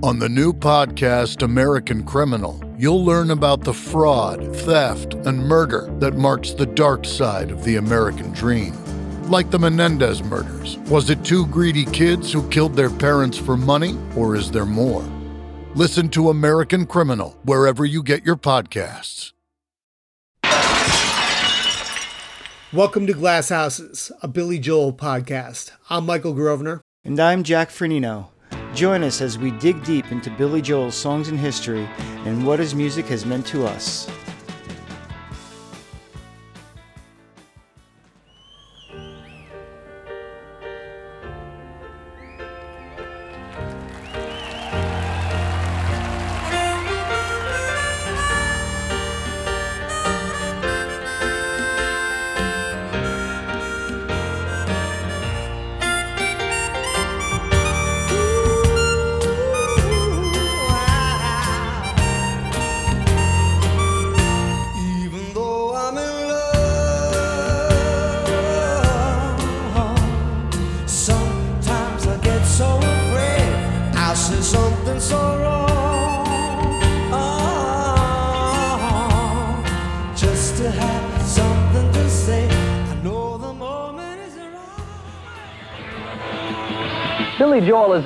On the new podcast, American Criminal, you'll learn about the fraud, theft, and murder that marks the dark side of the American dream. Like the Menendez murders, was it two greedy kids who killed their parents for money, or is there more? Listen to American Criminal wherever you get your podcasts. Welcome to Glass Houses, a Billy Joel podcast. I'm Michael Grosvenor. And I'm Jack Firneno. Join us as we dig deep into Billy Joel's songs and history and what his music has meant to us.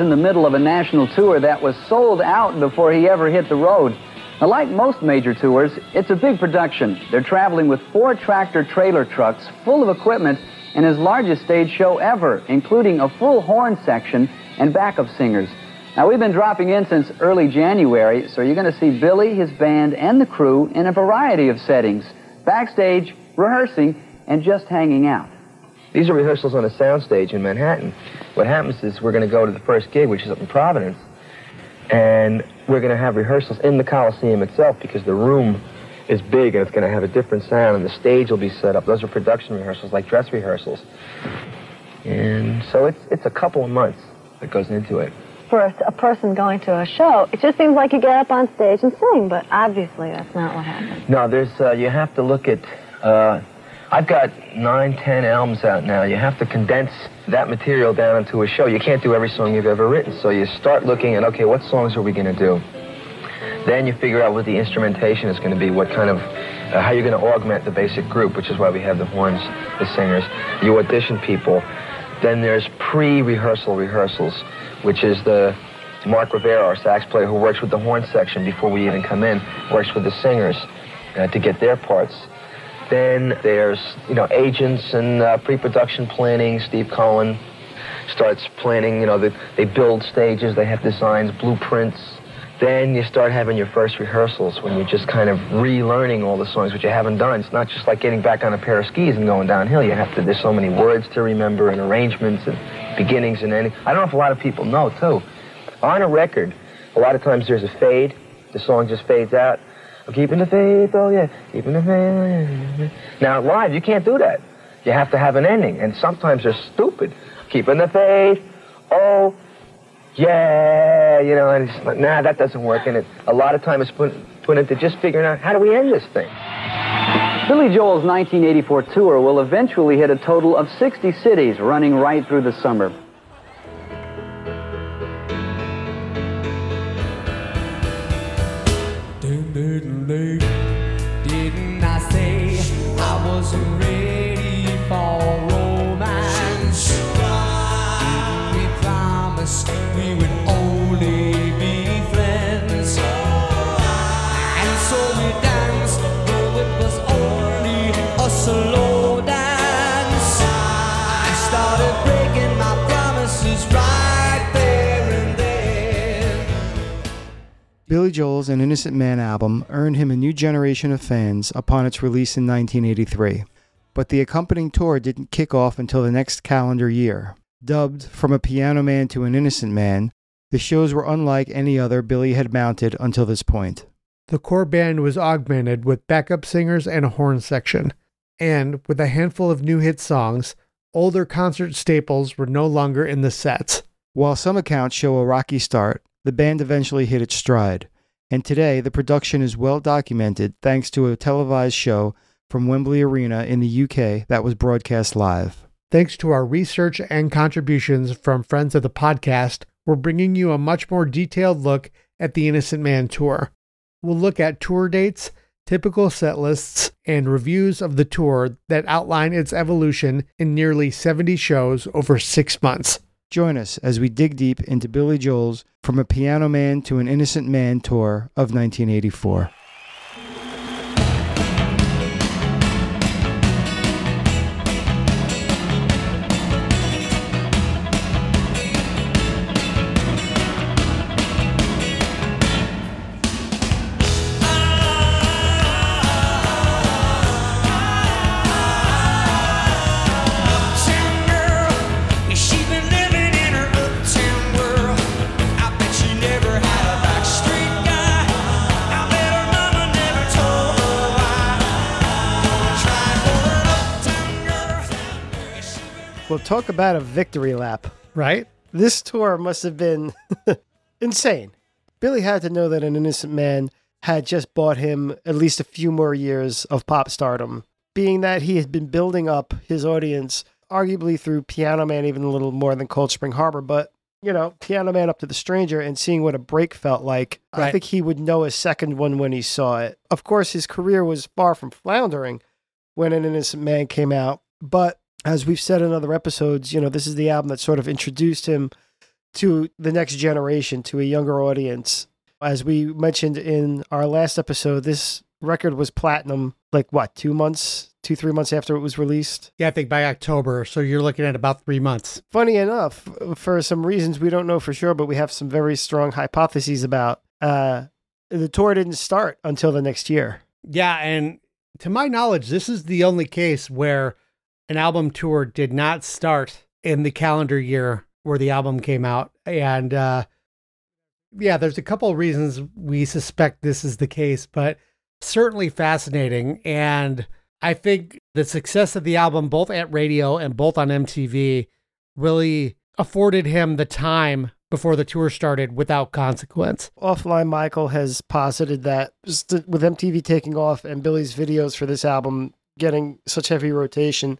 In the middle of a national tour that was sold out before he ever hit the road. Now, like most major tours, it's a big production. They're traveling with four tractor trailer trucks full of equipment and his largest stage show ever, including a full horn section and backup singers. Now, we've been dropping in since early January, so you're going to see Billy, his band, and the crew in a variety of settings backstage, rehearsing, and just hanging out. These are rehearsals on a soundstage in Manhattan. What happens is we're going to go to the first gig, which is up in Providence, and we're going to have rehearsals in the Coliseum itself because the room is big and it's going to have a different sound, and the stage will be set up. Those are production rehearsals, like dress rehearsals. And so it's it's a couple of months that goes into it. for a, a person going to a show, it just seems like you get up on stage and sing, but obviously that's not what happens. No, there's uh, you have to look at. Uh, I've got nine, ten albums out now. You have to condense that material down into a show. You can't do every song you've ever written, so you start looking at okay, what songs are we going to do? Then you figure out what the instrumentation is going to be, what kind of, uh, how you're going to augment the basic group, which is why we have the horns, the singers. You audition people. Then there's pre-rehearsal rehearsals, which is the Mark Rivera, our sax player, who works with the horn section before we even come in, works with the singers uh, to get their parts. Then there's, you know, agents and uh, pre-production planning. Steve Cohen starts planning, you know, they, they build stages, they have designs, blueprints. Then you start having your first rehearsals when you're just kind of relearning all the songs, which you haven't done. It's not just like getting back on a pair of skis and going downhill. You have to, there's so many words to remember and arrangements and beginnings and endings. I don't know if a lot of people know, too. On a record, a lot of times there's a fade. The song just fades out. I'm keeping the faith, oh yeah, keeping the faith. Now, live, you can't do that. You have to have an ending, and sometimes they're stupid. Keeping the faith, oh yeah, you know, and it's like, nah, that doesn't work. And it, a lot of time is put, put into just figuring out how do we end this thing. Billy Joel's 1984 tour will eventually hit a total of 60 cities running right through the summer. Didn't I say I wasn't ready for Billy Joel's An Innocent Man album earned him a new generation of fans upon its release in 1983, but the accompanying tour didn't kick off until the next calendar year. Dubbed From a Piano Man to an Innocent Man, the shows were unlike any other Billy had mounted until this point. The core band was augmented with backup singers and a horn section. And with a handful of new hit songs, older concert staples were no longer in the sets. While some accounts show a rocky start, the band eventually hit its stride, and today the production is well documented thanks to a televised show from Wembley Arena in the UK that was broadcast live. Thanks to our research and contributions from friends of the podcast, we're bringing you a much more detailed look at the Innocent Man tour. We'll look at tour dates, typical set lists, and reviews of the tour that outline its evolution in nearly 70 shows over six months. Join us as we dig deep into Billy Joel's From a Piano Man to an Innocent Man tour of 1984. Talk about a victory lap. Right? This tour must have been insane. Billy had to know that an innocent man had just bought him at least a few more years of pop stardom, being that he had been building up his audience, arguably through Piano Man, even a little more than Cold Spring Harbor. But, you know, Piano Man up to the stranger and seeing what a break felt like, I think he would know a second one when he saw it. Of course, his career was far from floundering when An Innocent Man came out. But as we've said in other episodes, you know, this is the album that sort of introduced him to the next generation, to a younger audience. As we mentioned in our last episode, this record was platinum like what, two months, two, three months after it was released? Yeah, I think by October. So you're looking at about three months. Funny enough, for some reasons we don't know for sure, but we have some very strong hypotheses about uh the tour didn't start until the next year. Yeah, and to my knowledge, this is the only case where an album tour did not start in the calendar year where the album came out. And uh yeah, there's a couple of reasons we suspect this is the case, but certainly fascinating. And I think the success of the album, both at radio and both on MTV, really afforded him the time before the tour started without consequence. Offline Michael has posited that with MTV taking off and Billy's videos for this album getting such heavy rotation,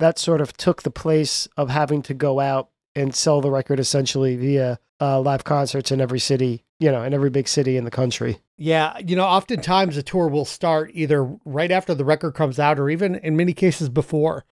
that sort of took the place of having to go out and sell the record essentially via uh, live concerts in every city, you know, in every big city in the country. Yeah, you know, oftentimes a tour will start either right after the record comes out or even in many cases before.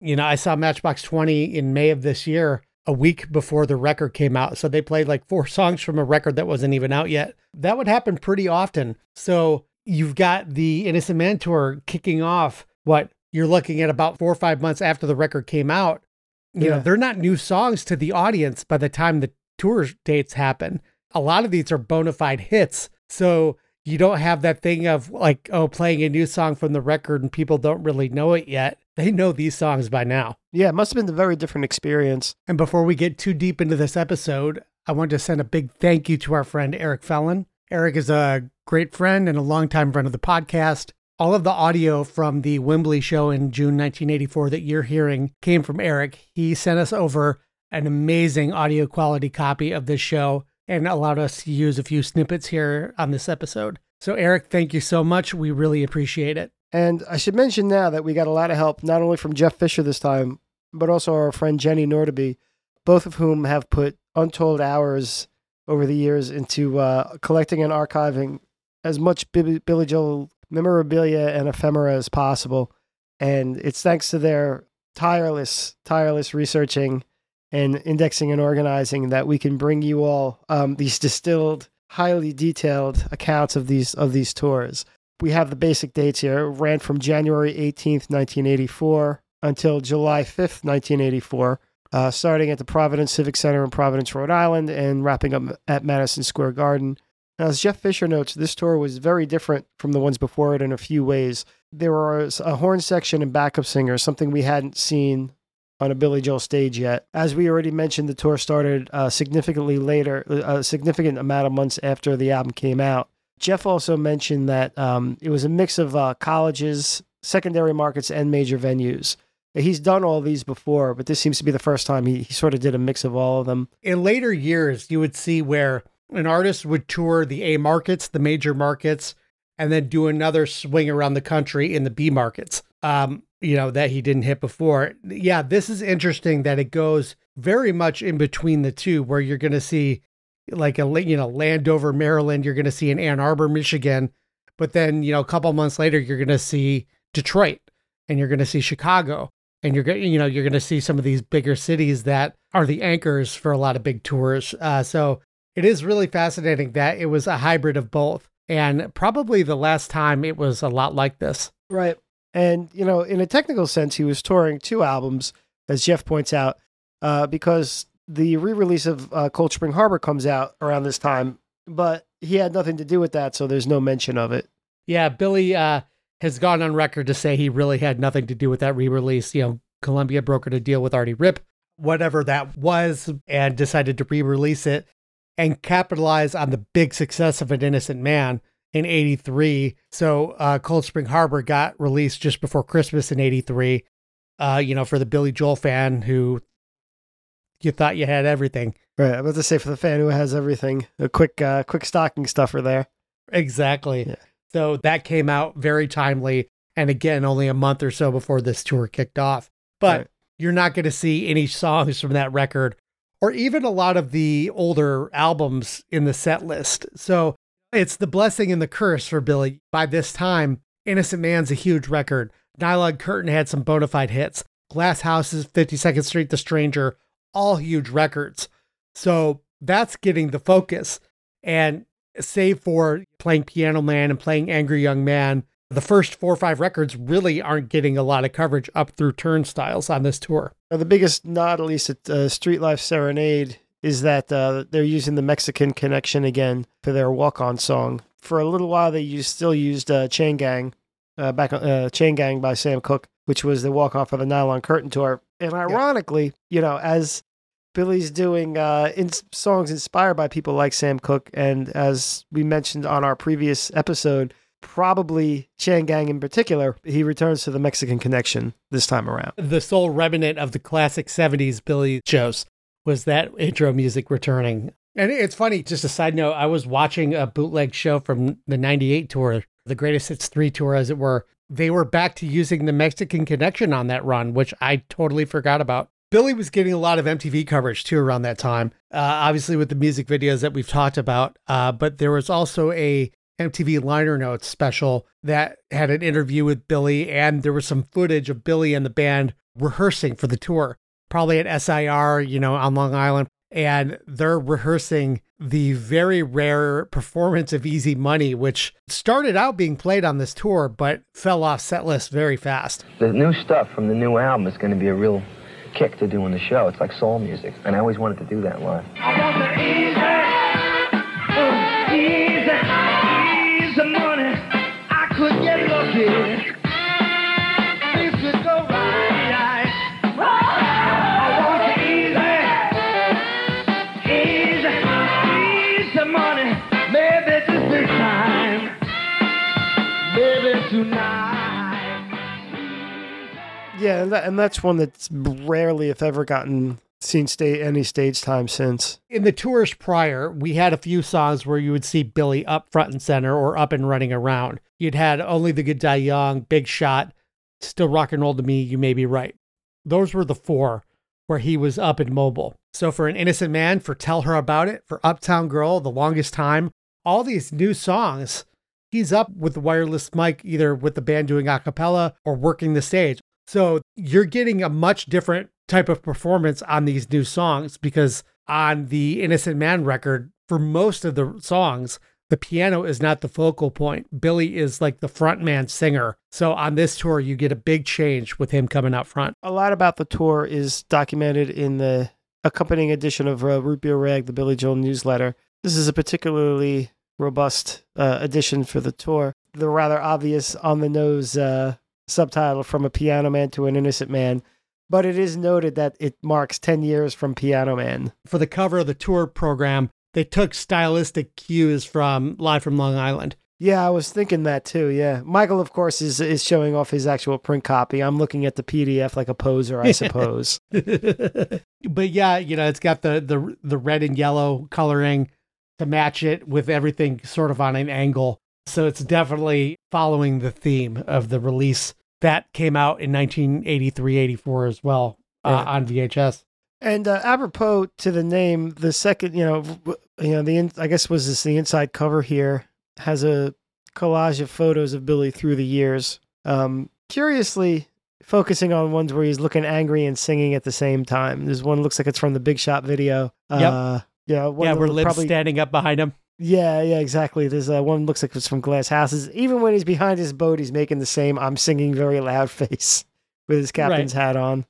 You know, I saw Matchbox 20 in May of this year, a week before the record came out. So they played like four songs from a record that wasn't even out yet. That would happen pretty often. So you've got the Innocent Man tour kicking off, what you're looking at about four or five months after the record came out. You know, they're not new songs to the audience by the time the tour dates happen. A lot of these are bona fide hits. So you don't have that thing of like, oh, playing a new song from the record and people don't really know it yet. They know these songs by now. Yeah, it must have been a very different experience. And before we get too deep into this episode, I want to send a big thank you to our friend Eric Fellen. Eric is a great friend and a longtime friend of the podcast. All of the audio from the Wembley show in June 1984 that you're hearing came from Eric. He sent us over an amazing audio quality copy of this show and allowed us to use a few snippets here on this episode. So, Eric, thank you so much. We really appreciate it. And I should mention now that we got a lot of help, not only from Jeff Fisher this time, but also our friend Jenny Nordeby, both of whom have put untold hours over the years into uh, collecting and archiving as much Bi- Billy Joel memorabilia and ephemera as possible. And it's thanks to their tireless, tireless researching and indexing and organizing that we can bring you all um, these distilled, highly detailed accounts of these of these tours we have the basic dates here. It ran from January 18th, 1984 until July 5th, 1984, uh, starting at the Providence Civic Center in Providence, Rhode Island, and wrapping up at Madison Square Garden. As Jeff Fisher notes, this tour was very different from the ones before it in a few ways. There was a horn section and backup singer, something we hadn't seen on a Billy Joel stage yet. As we already mentioned, the tour started uh, significantly later, a significant amount of months after the album came out. Jeff also mentioned that um, it was a mix of uh, colleges, secondary markets, and major venues. He's done all these before, but this seems to be the first time he, he sort of did a mix of all of them. in later years, you would see where an artist would tour the A markets, the major markets, and then do another swing around the country in the B markets. Um, you know, that he didn't hit before. Yeah, this is interesting that it goes very much in between the two, where you're going to see like a you know Landover, Maryland, you're going to see in Ann Arbor, Michigan, but then you know a couple months later you're going to see Detroit, and you're going to see Chicago, and you're going you know you're going to see some of these bigger cities that are the anchors for a lot of big tours. Uh, so it is really fascinating that it was a hybrid of both, and probably the last time it was a lot like this. Right. And, you know, in a technical sense, he was touring two albums, as Jeff points out, uh, because the re release of uh, Cold Spring Harbor comes out around this time, but he had nothing to do with that, so there's no mention of it. Yeah, Billy uh, has gone on record to say he really had nothing to do with that re-release. You know, Columbia brokered a deal with Artie Ripp, whatever that was, and decided to re-release it and capitalize on the big success of An Innocent Man in 83. So uh, Cold Spring Harbor got released just before Christmas in 83. Uh, you know, for the Billy Joel fan who you thought you had everything. Right. I was about to say for the fan who has everything, a quick, uh, quick stocking stuffer there. Exactly. Yeah. So that came out very timely. And again, only a month or so before this tour kicked off. But Right. you're not going to see any songs from that record or even a lot of the older albums in the set list. So it's the blessing and the curse for Billy. By this time, Innocent Man's a huge record. Nylon Curtain had some bona fide hits. Glass Houses, 52nd Street, The Stranger, all huge records. So that's getting the focus. And save for playing Piano Man and playing Angry Young Man, the first four or five records really aren't getting a lot of coverage up through turnstiles on this tour. Now, the biggest nod, at least at uh, Street Life Serenade, is that uh, they're using the Mexican connection again for their walk on song. For a little while, they used, still used uh, Chain Gang, uh, back uh, Chain Gang by Sam Cooke, which was the walk on for the Nylon Curtain tour. And ironically, you know, as Billy's doing uh, in- songs inspired by people like Sam Cooke, and as we mentioned on our previous episode, probably Chain Gang in particular, he returns to the Mexican connection this time around. The sole remnant of the classic 70s Billy shows was that intro music returning. And it's funny, just a side note, I was watching a bootleg show from the 98 tour, the Greatest Hits 3 tour, as it were. They were back to using the Mexican connection on that run, which I totally forgot about. Billy was getting a lot of MTV coverage too around that time, uh, obviously with the music videos that we've talked about. Uh, but there was also a MTV liner notes special that had an interview with Billy, and there was some footage of Billy and the band rehearsing for the tour, probably at SIR, you know, on Long Island. And they're rehearsing the very rare performance of Easy Money, which started out being played on this tour, but fell off set list very fast. The new stuff from the new album is going to be a real kick to do in the show. It's like soul music, and I always wanted to do that live. Yeah, and, that, and that's one that's rarely, if ever, gotten seen sta- any stage time since. in the tours prior, we had a few songs where you would see Billy up front and center or up and running around. You'd had Only the Good Die Young, Big Shot, Still Rock and Roll to Me, You May Be Right. Those were the four where he was up and mobile. So for An Innocent Man, for Tell Her About It, for Uptown Girl, The Longest Time, all these new songs, he's up with the wireless mic, either with the band doing a cappella or working the stage. So you're getting a much different type of performance on these new songs because on the Innocent Man record, for most of the songs, the piano is not the focal point. Billy is like the frontman singer. So on this tour, you get a big change with him coming out front. A lot about the tour is documented in the accompanying edition of uh, Root Beer Rag, the Billy Joel newsletter. This is a particularly robust uh, edition for the tour. The rather obvious on the nose uh, subtitle from a piano man to an innocent man. But it is noted that it marks 10 years from Piano Man. For the cover of the tour program, they took stylistic cues from Live from Long Island. Yeah, I was thinking that too. Yeah, Michael, of course, is is showing off his actual print copy. I'm looking at the PDF like a poser, I suppose. but yeah, you know, it's got the the the red and yellow coloring to match it with everything sort of on an angle. So it's definitely following the theme of the release that came out in 1983 84 as well uh, Yeah. on VHS. And uh, apropos to the name, the second, you know, you know, the in, I guess was this the inside cover here has a collage of photos of Billy through the years. Um, curiously, focusing on ones where he's looking angry and singing at the same time. There's one looks like it's from the Big Shot video. Yep. Uh, yeah, one yeah, of where them Lib's probably standing up behind him. Yeah, yeah, exactly. There's uh, one looks like it's from Glass Houses. Even when he's behind his boat, he's making the same "I'm singing very loud" face with his captain's hat on.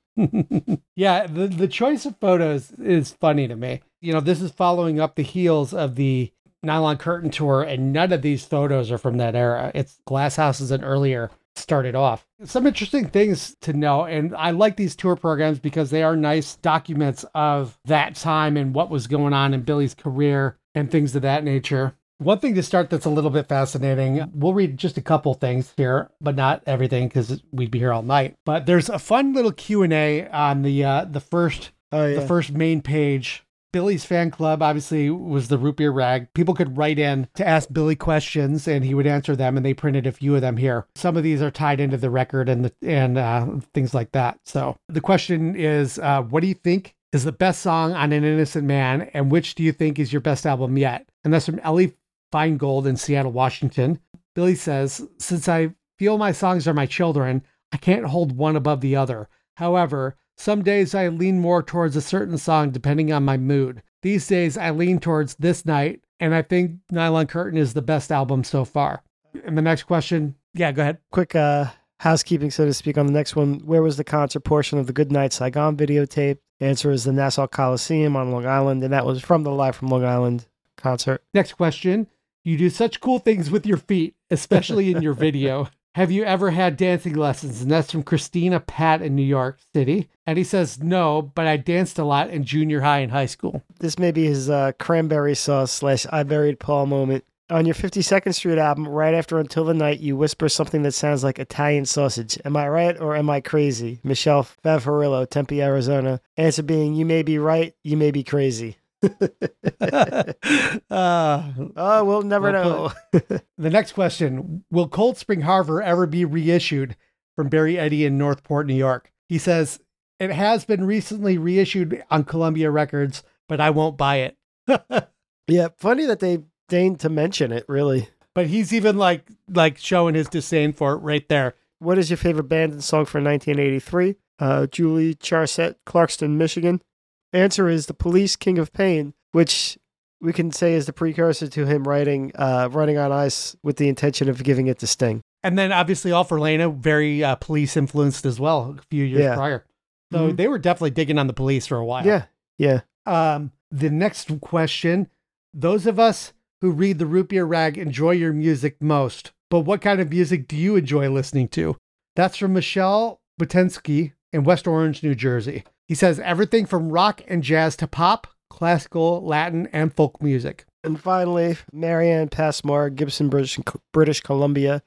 Yeah, the the choice of photos is funny to me. You know, this is following up the heels of the Nylon Curtain tour, and none of these photos are from that era. It's Glass Houses and earlier started off. Some interesting things to know, and I like these tour programs because they are nice documents of that time and what was going on in Billy's career and things of that nature. One thing to start that's a little bit fascinating. We'll read just a couple things here, but not everything because we'd be here all night. But there's a fun little Q and A on the uh, the first Oh yeah, the first main page. Billy's fan club obviously was the root beer rag. People could write in to ask Billy questions and he would answer them and they printed a few of them here. Some of these are tied into the record and the and uh, things like that. So the question is uh, what do you think is the best song on An Innocent Man and which do you think is your best album yet? And that's from Ellie Feingold in Seattle, Washington. Billy says, Since I feel my songs are my children, I can't hold one above the other. However, some days I lean more towards a certain song depending on my mood. These days I lean towards This Night, and I think Nylon Curtain is the best album so far. And the next question, yeah, go ahead. quick uh, housekeeping, so to speak, on the next one. Where was the concert portion of the Good Night Saigon videotape? Answer is the Nassau Coliseum on Long Island, and that was from the Live from Long Island concert. Next question. You do such cool things with your feet, especially in your video. Have you ever had dancing lessons? And that's from Christina Pat in New York City. And he says, No, but I danced a lot in junior high and high school. This may be his uh, cranberry sauce slash I buried Paul moment. On your 52nd Street album, right after Until the Night, you whisper something that sounds like Italian sausage. Am I right or am I crazy? Michelle Favarillo, Tempe, Arizona. Answer being, you may be right, you may be crazy. Uh, Oh, we'll never Well know. the next question Will Cold Spring Harbor ever be reissued from Barry Eddy in Northport, New York? He says, It has been recently reissued on Columbia Records, but I won't buy it. yeah, funny that they deigned to mention it, really. but he's even like like showing his disdain for it right there. What is your favorite band and song for 1983? Uh, Julie Charset, Clarkston, Michigan. Answer is The Police, King of Pain, which we can say is the precursor to him writing uh, Running on Ice with the intention of giving it to Sting. And then obviously All for Leyna, very uh, police influenced as well a few years Yeah. prior. So Mhm. they were definitely digging on the police for a while. Yeah, yeah. Um, the next question Those of us who read the Root Beer Rag enjoy your music most, but what kind of music do you enjoy listening to? That's from Michelle Butensky in West Orange, New Jersey. He says everything from rock and jazz to pop, classical, Latin, and folk music. And finally, Marianne Passmore, Gibson, British, British Columbia.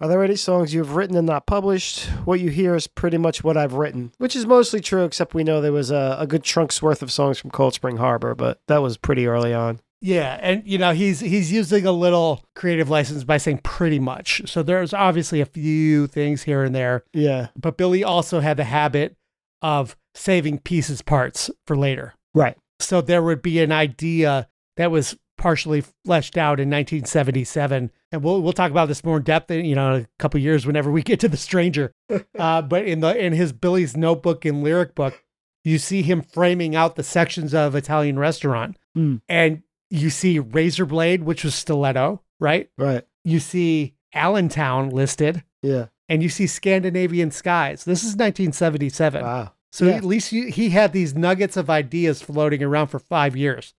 Are there any songs you have written and not published? What you hear is pretty much what I've written, which is mostly true, except we know there was a, a good trunk's worth of songs from Cold Spring Harbor, but that was pretty early on. Yeah, and you know he's he's using a little creative license by saying pretty much. So there's obviously a few things here and there, Yeah. but Billy also had the habit of saving pieces parts for later. Right. So there would be an idea that was partially fleshed out in 1977, and we'll we'll talk about this more in depth, in, you know, in a couple years whenever we get to the Stranger. uh, but in the in his Billy's notebook and lyric book, you see him framing out the sections of Italian restaurant, Hmm. and you see Razor Blade, which was stiletto, right? Right. You see Allentown listed, Yeah. And you see Scandinavian skies. This is 1977. Wow. So Yeah. at least you, he had these nuggets of ideas floating around for five years,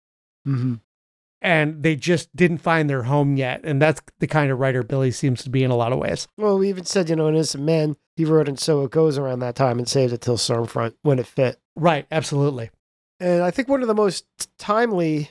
Mm-hmm. and they just didn't find their home yet. And that's the kind of writer Billy seems to be in a lot of ways. Well, we even said, you know, in Innocent Man, he wrote And So It Goes around that time and saved it till Storm Front when it fit. Right, absolutely. And I think one of the most timely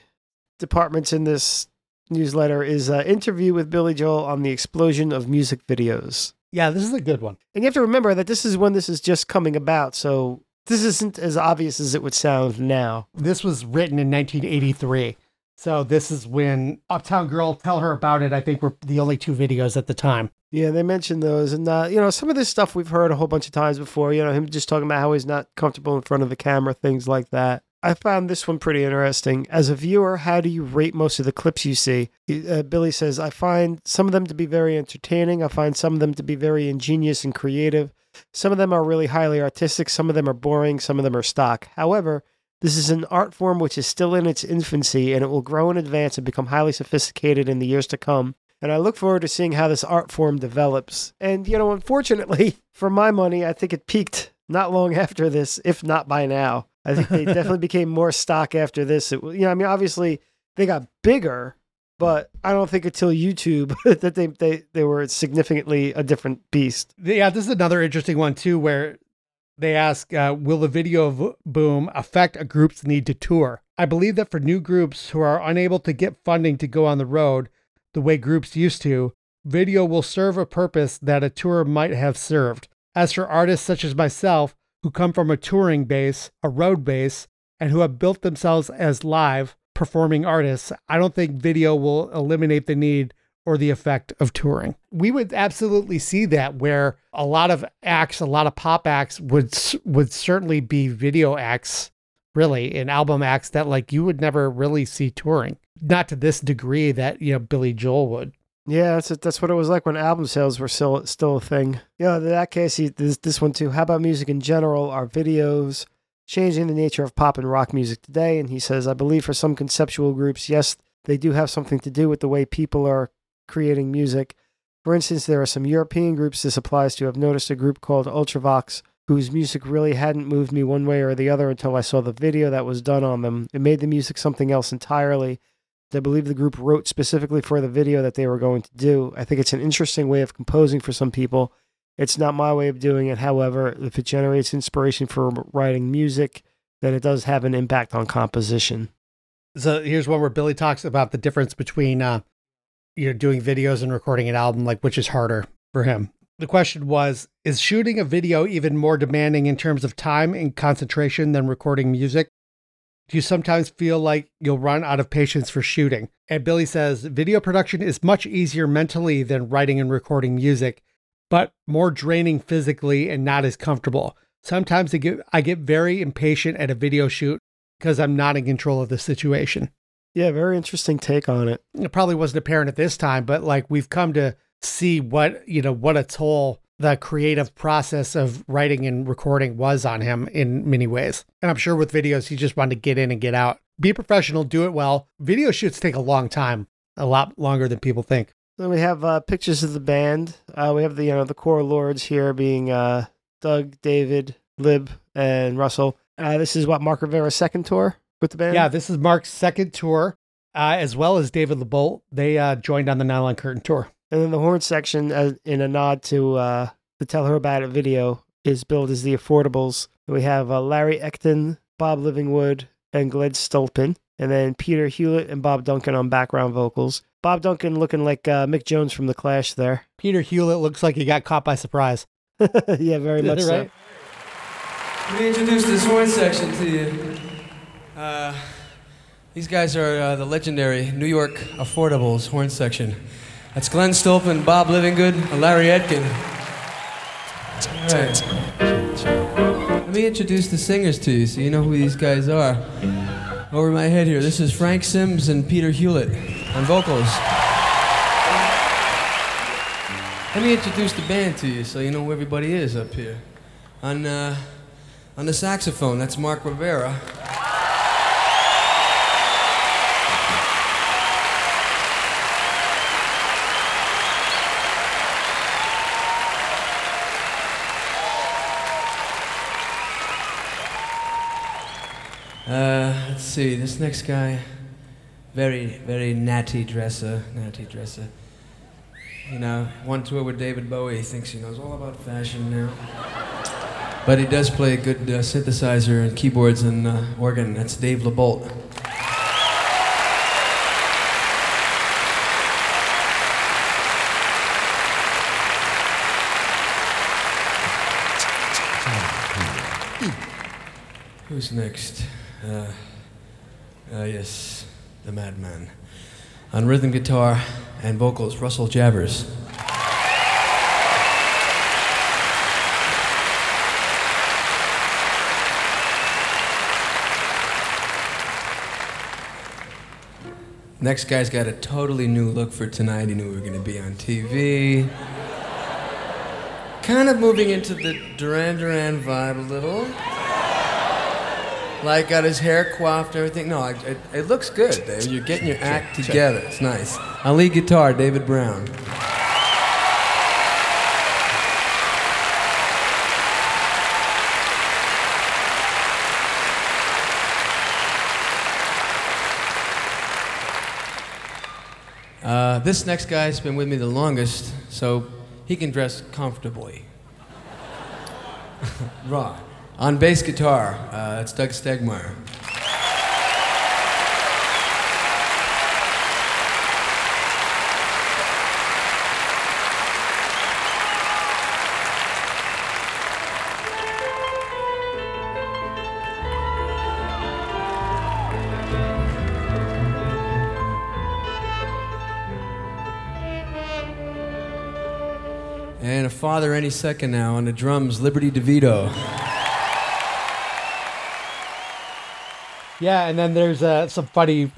departments in this newsletter is an interview with Billy Joel on the explosion of music videos. Yeah, this is a good one. And you have to remember that this is when this is just coming about, so this isn't as obvious as it would sound now. This was written in 1983. So this is when Uptown Girl, Tell Her About It, I think were the only two videos at the time. Yeah, they mentioned those, and uh, you know, some of this stuff we've heard a whole bunch of times before. You know, him just talking about how he's not comfortable in front of the camera, things like that. I found this one pretty interesting. As a viewer, how do you rate most of the clips you see? Uh, Billy says, I find some of them to be very entertaining. I find some of them to be very ingenious and creative. Some of them are really highly artistic. Some of them are boring. Some of them are stock. However, this is an art form which is still in its infancy and it will grow and advance and become highly sophisticated in the years to come. And I look forward to seeing how this art form develops. And, you know, unfortunately, for my money, I think it peaked not long after this, if not by now. I think they definitely became more stock after this. It, you know, I mean, obviously they got bigger, but I don't think until YouTube that they, they, they were significantly a different beast. Yeah, this is another interesting one too, where they ask, uh, "Will the video v- boom affect a group's need to tour?" I believe that for new groups who are unable to get funding to go on the road the way groups used to, video will serve a purpose that a tour might have served. As for artists such as myself, who come from a touring base, a road base, and who have built themselves as live performing artists, I don't think video will eliminate the need or the effect of touring. We would absolutely see that where a lot of acts, a lot of pop acts would would certainly be video acts, really, and album acts that like you would never really see touring. Not to this degree that, you know, Billy Joel would. Yeah, that's that's what it was like when album sales were still still a thing. You know, in that case, he, this this one too. How about music in general? Are videos changing the nature of pop and rock music today? And he says, I believe for some conceptual groups, yes, they do have something to do with the way people are creating music. For instance, there are some European groups this applies to. I've noticed a group called Ultravox whose music really hadn't moved me one way or the other until I saw the video that was done on them. It made the music something else entirely. I believe the group wrote specifically for the video that they were going to do. I think it's an interesting way of composing for some people. It's not my way of doing it. However, if it generates inspiration for writing music, then it does have an impact on composition. So here's one where Billy talks about the difference between uh, you know doing videos and recording an album, like which is harder for him. The question was, is shooting a video even more demanding in terms of time and concentration than recording music? Do you sometimes feel like you'll run out of patience for shooting? And Billy says video production is much easier mentally than writing and recording music, but more draining physically and not as comfortable. Sometimes I get, I get very impatient at a video shoot because I'm not in control of the situation. Yeah, very interesting take on it. It probably wasn't apparent at this time, but like we've come to see what, you know, what a toll the creative process of writing and recording was on him in many ways. And I'm sure with videos, he just wanted to get in and get out. Be professional, do it well. Video shoots take a long time, a lot longer than people think. Then we have uh, pictures of the band. Uh, we have the you know the core lords here being uh, Doug, David, Lib, and Russell. Uh, this is what Mark Rivera's second tour with the band. Yeah, this is Mark's second tour, uh, as well as David LeBolt. They uh, joined on the Nylon Curtain tour. And then the horn section, uh, in a nod to uh, the Tell Her About It video, is billed as the Affordables. We have uh, Larry Etkin, Bob Livingood, and Glenn Stolpen. And then Peter Hewlett and Bob Duncan on background vocals. Bob Duncan looking like uh, Mick Jones from The Clash there. Peter Hewlett looks like he got caught by surprise. yeah, very much so. Right? Let me introduce this horn section to you. Uh, these guys are uh, the legendary New York Affordables horn section. That's Glenn Stolpen, Bob Livingood, and Larry Etkin. Right. Let me introduce the singers to you so you know who these guys are. Over my head here, this is Frank Simms and Peter Hewlett on vocals. Let me introduce the band to you so you know who everybody is up here. On, uh, on the saxophone, that's Mark Rivera. Uh, let's see, this next guy, very, very natty dresser, natty dresser. You know, one tour with David Bowie, he thinks he knows all about fashion now. But he does play a good uh, synthesizer and keyboards and uh, organ. That's Dave LeBolt. Who's next? Uh, uh, yes, the madman. On rhythm guitar and vocals, Russell Javors. Next guy's got a totally new look for tonight. He knew we were going to be on TV. kind of moving into the Duran Duran vibe a little. Like got his hair coiffed, everything. No, it, it, it looks good. Dave. You're getting your act together. It's nice. On lead guitar, David Brown. Uh, this next guy's been with me the longest, so he can dress comfortably. Raw. On bass guitar, uh, it's Doug Stegmeyer. And a father any second now on the drums, Liberty DeVito. Yeah, and then there's uh, some funny,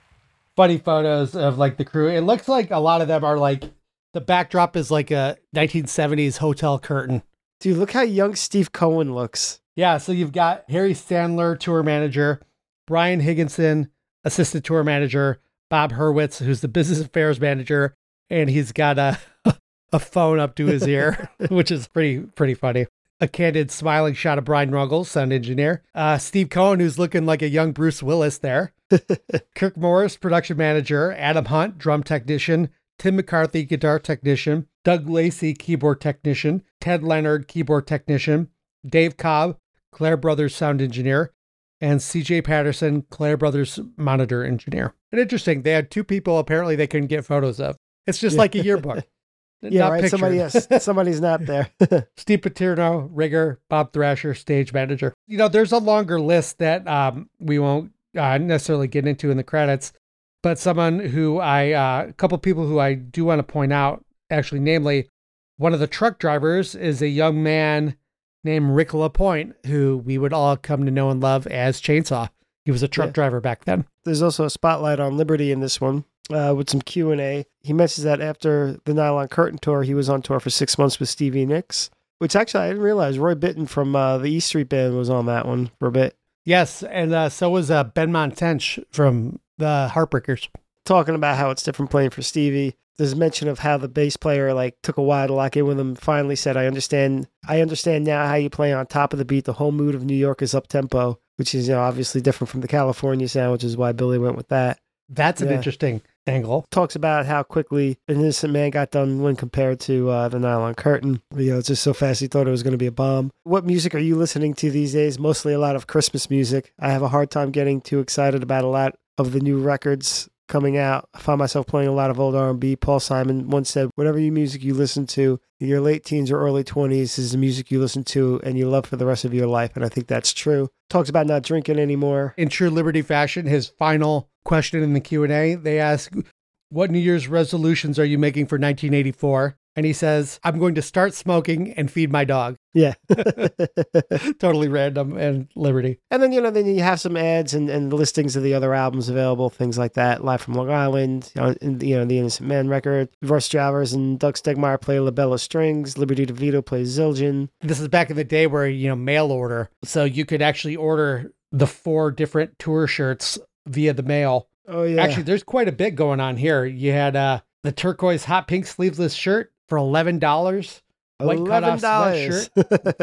funny photos of like the crew. It looks like a lot of them are like the backdrop is like a 1970s hotel curtain. Dude, look how young Steve Cohen looks. Yeah, so you've got Harry Sandler, tour manager, Brian Higginson, assistant tour manager, Bob Hurwitz, who's the business affairs manager, and he's got a a phone up to his ear, which is pretty pretty funny. A candid, smiling shot of Brian Ruggles, sound engineer. Uh, Steve Cohen, who's looking like a young Bruce Willis there. Kirk Morris, production manager. Adam Hunt, drum technician. Tim McCarthy, guitar technician. Doug Lacey, keyboard technician. Ted Leonard, keyboard technician. Dave Cobb, Clair Brothers sound engineer. And CJ Patterson, Clair Brothers monitor engineer. And interesting, they had two people apparently they couldn't get photos of. It's just Yeah. like a yearbook. Yeah, not right. pictured. Somebody else, somebody's not there. Steve Paterno, rigger, Bob Thrasher, stage manager. You know, there's a longer list that um, we won't uh, necessarily get into in the credits, but someone who I, uh, a couple people who I do want to point out, actually, namely, one of the truck drivers is a young man named Rick LaPointe, who we would all come to know and love as Chainsaw. He was a truck Yeah. driver back then. There's also a spotlight on Liberty in this one uh, with some Q and A. He mentions that after the Nylon Curtain tour, he was on tour for six months with Stevie Nicks, which actually I didn't realize Roy Bittan from uh, the E Street Band was on that one for a bit. Yes, and uh, so was uh, Benmont Tench from the Heartbreakers. talking about how it's different playing for Stevie. There's mention of how the bass player like took a while to lock in with him. Finally said, "I understand. I understand now how you play on top of the beat. The whole mood of New York is up tempo, which is you know obviously different from the California sound, which is why Billy went with that." That's an interesting angle. Talks about how quickly an innocent man got done when compared to uh, the Nylon Curtain. You know, it's just so fast he thought it was going to be a bomb. What music are you listening to these days? Mostly a lot of Christmas music. I have a hard time getting too excited about a lot of the new records coming out. I find myself playing a lot of old R&B. Paul Simon once said, "Whatever you music you listen to in your late teens or early 20s is the music you listen to and you love for the rest of your life." And I think that's true. Talks about not drinking anymore. in true Liberty fashion, his final question in the Q and A, they ask, "What New Year's resolutions are you making for 1984?" And he says, "I'm going to start smoking and feed my dog." Yeah. totally random and Liberty. And then you know, then you have some ads and, and listings of the other albums available, things like that. Live from Long Island, you know, and, you know the Innocent Man record. Russ Javors and Doug Stegmeyer play La Bella strings. Liberty DeVito plays Zildjian. This is back in the day where you know mail order, so you could actually order the four different tour shirts via the mail. Oh yeah, Actually, there's quite a bit going on here. You had uh, the turquoise hot pink sleeveless shirt for eleven dollars. white cutoff dollars.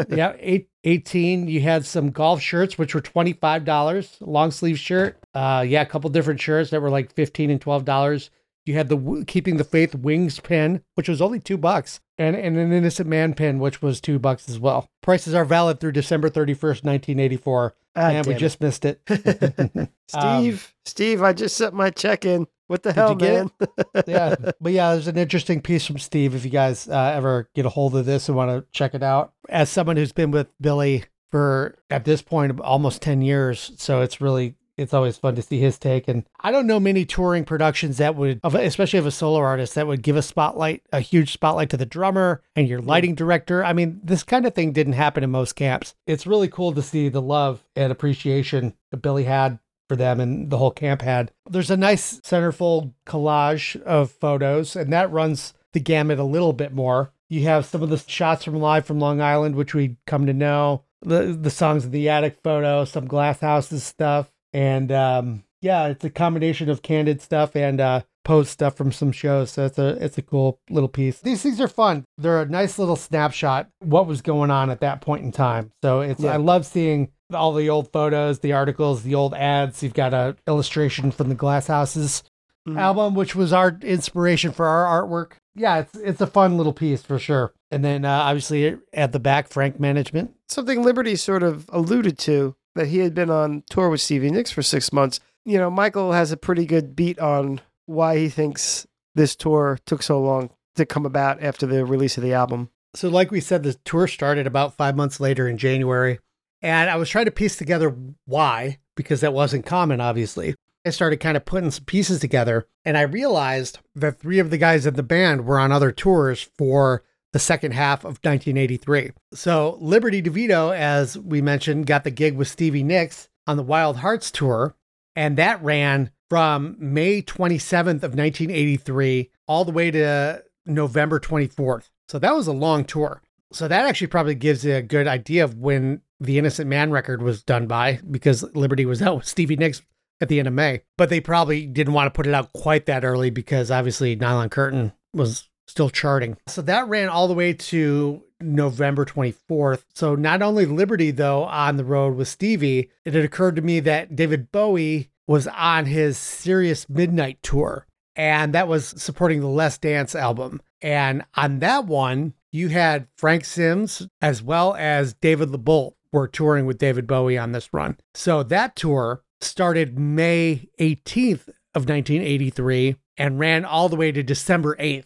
yeah, eight, 18. You had some golf shirts, which were $25, long sleeve shirt. Uh, yeah, a couple different shirts that were like 15 and $12. You had the Keeping the Faith Wings pin, which was only two bucks, and, and an Innocent Man pin, which was two bucks as well. Prices are valid through December 31st, 1984. Ah, and we it. just missed it. Steve, Steve, I just sent my check in. What the hell, you get man? yeah, but yeah, there's an interesting piece from Steve. If you guys uh, ever get a hold of this and want to check it out, as someone who's been with Billy for at this point almost ten years, so it's really it's always fun to see his take. And I don't know many touring productions that would, especially of a solo artist, that would give a spotlight, a huge spotlight to the drummer and your lighting director. I mean, this kind of thing didn't happen in most camps. It's really cool to see the love and appreciation that Billy had for them and the whole camp had. There's a nice centerfold collage of photos, and that runs the gamut a little bit more. You have some of the shots from Live from Long Island, which we come to know, the the songs of the attic photo, some glass houses stuff, and um, yeah, it's a combination of candid stuff and uh, post stuff from some shows. So it's a it's a cool little piece. These things are fun. They're a nice little snapshot what was going on at that point in time. So it's Yeah. I love seeing all the old photos, the articles, the old ads. You've got a illustration from the Glass Houses Mhm. album, which was our inspiration for our artwork. Yeah, it's it's a fun little piece for sure. And then uh, obviously at the back, Frank Management. something Liberty sort of alluded to that he had been on tour with Stevie Nicks for six months. You know, Michael has a pretty good beat on why he thinks this tour took so long to come about after the release of the album. So, like we said, the tour started about five months later in January. And I was trying to piece together why, because that wasn't common, obviously. I started kind of putting some pieces together, and I realized that three of the guys in the band were on other tours for the second half of 1983. So, Liberty DeVito, as we mentioned, got the gig with Stevie Nicks on the Wild Hearts tour, and that ran from May 27th of 1983 all the way to November 24th. So that was a long tour. So that actually probably gives you a good idea of when the Innocent Man record was done by, because Liberty was out with Stevie Nicks at the end of May. But they probably didn't want to put it out quite that early because obviously Nylon Curtain was still charting. So that ran all the way to November 24th. So not only Liberty, though, on the road with Stevie, it had occurred to me that David Bowie was on his Serious Midnight tour, and that was supporting the Let's Dance album. And on that one, you had Frank Simms as well as David LeBolt were touring with David Bowie on this run. So that tour started May 18th of 1983 and ran all the way to December 8th.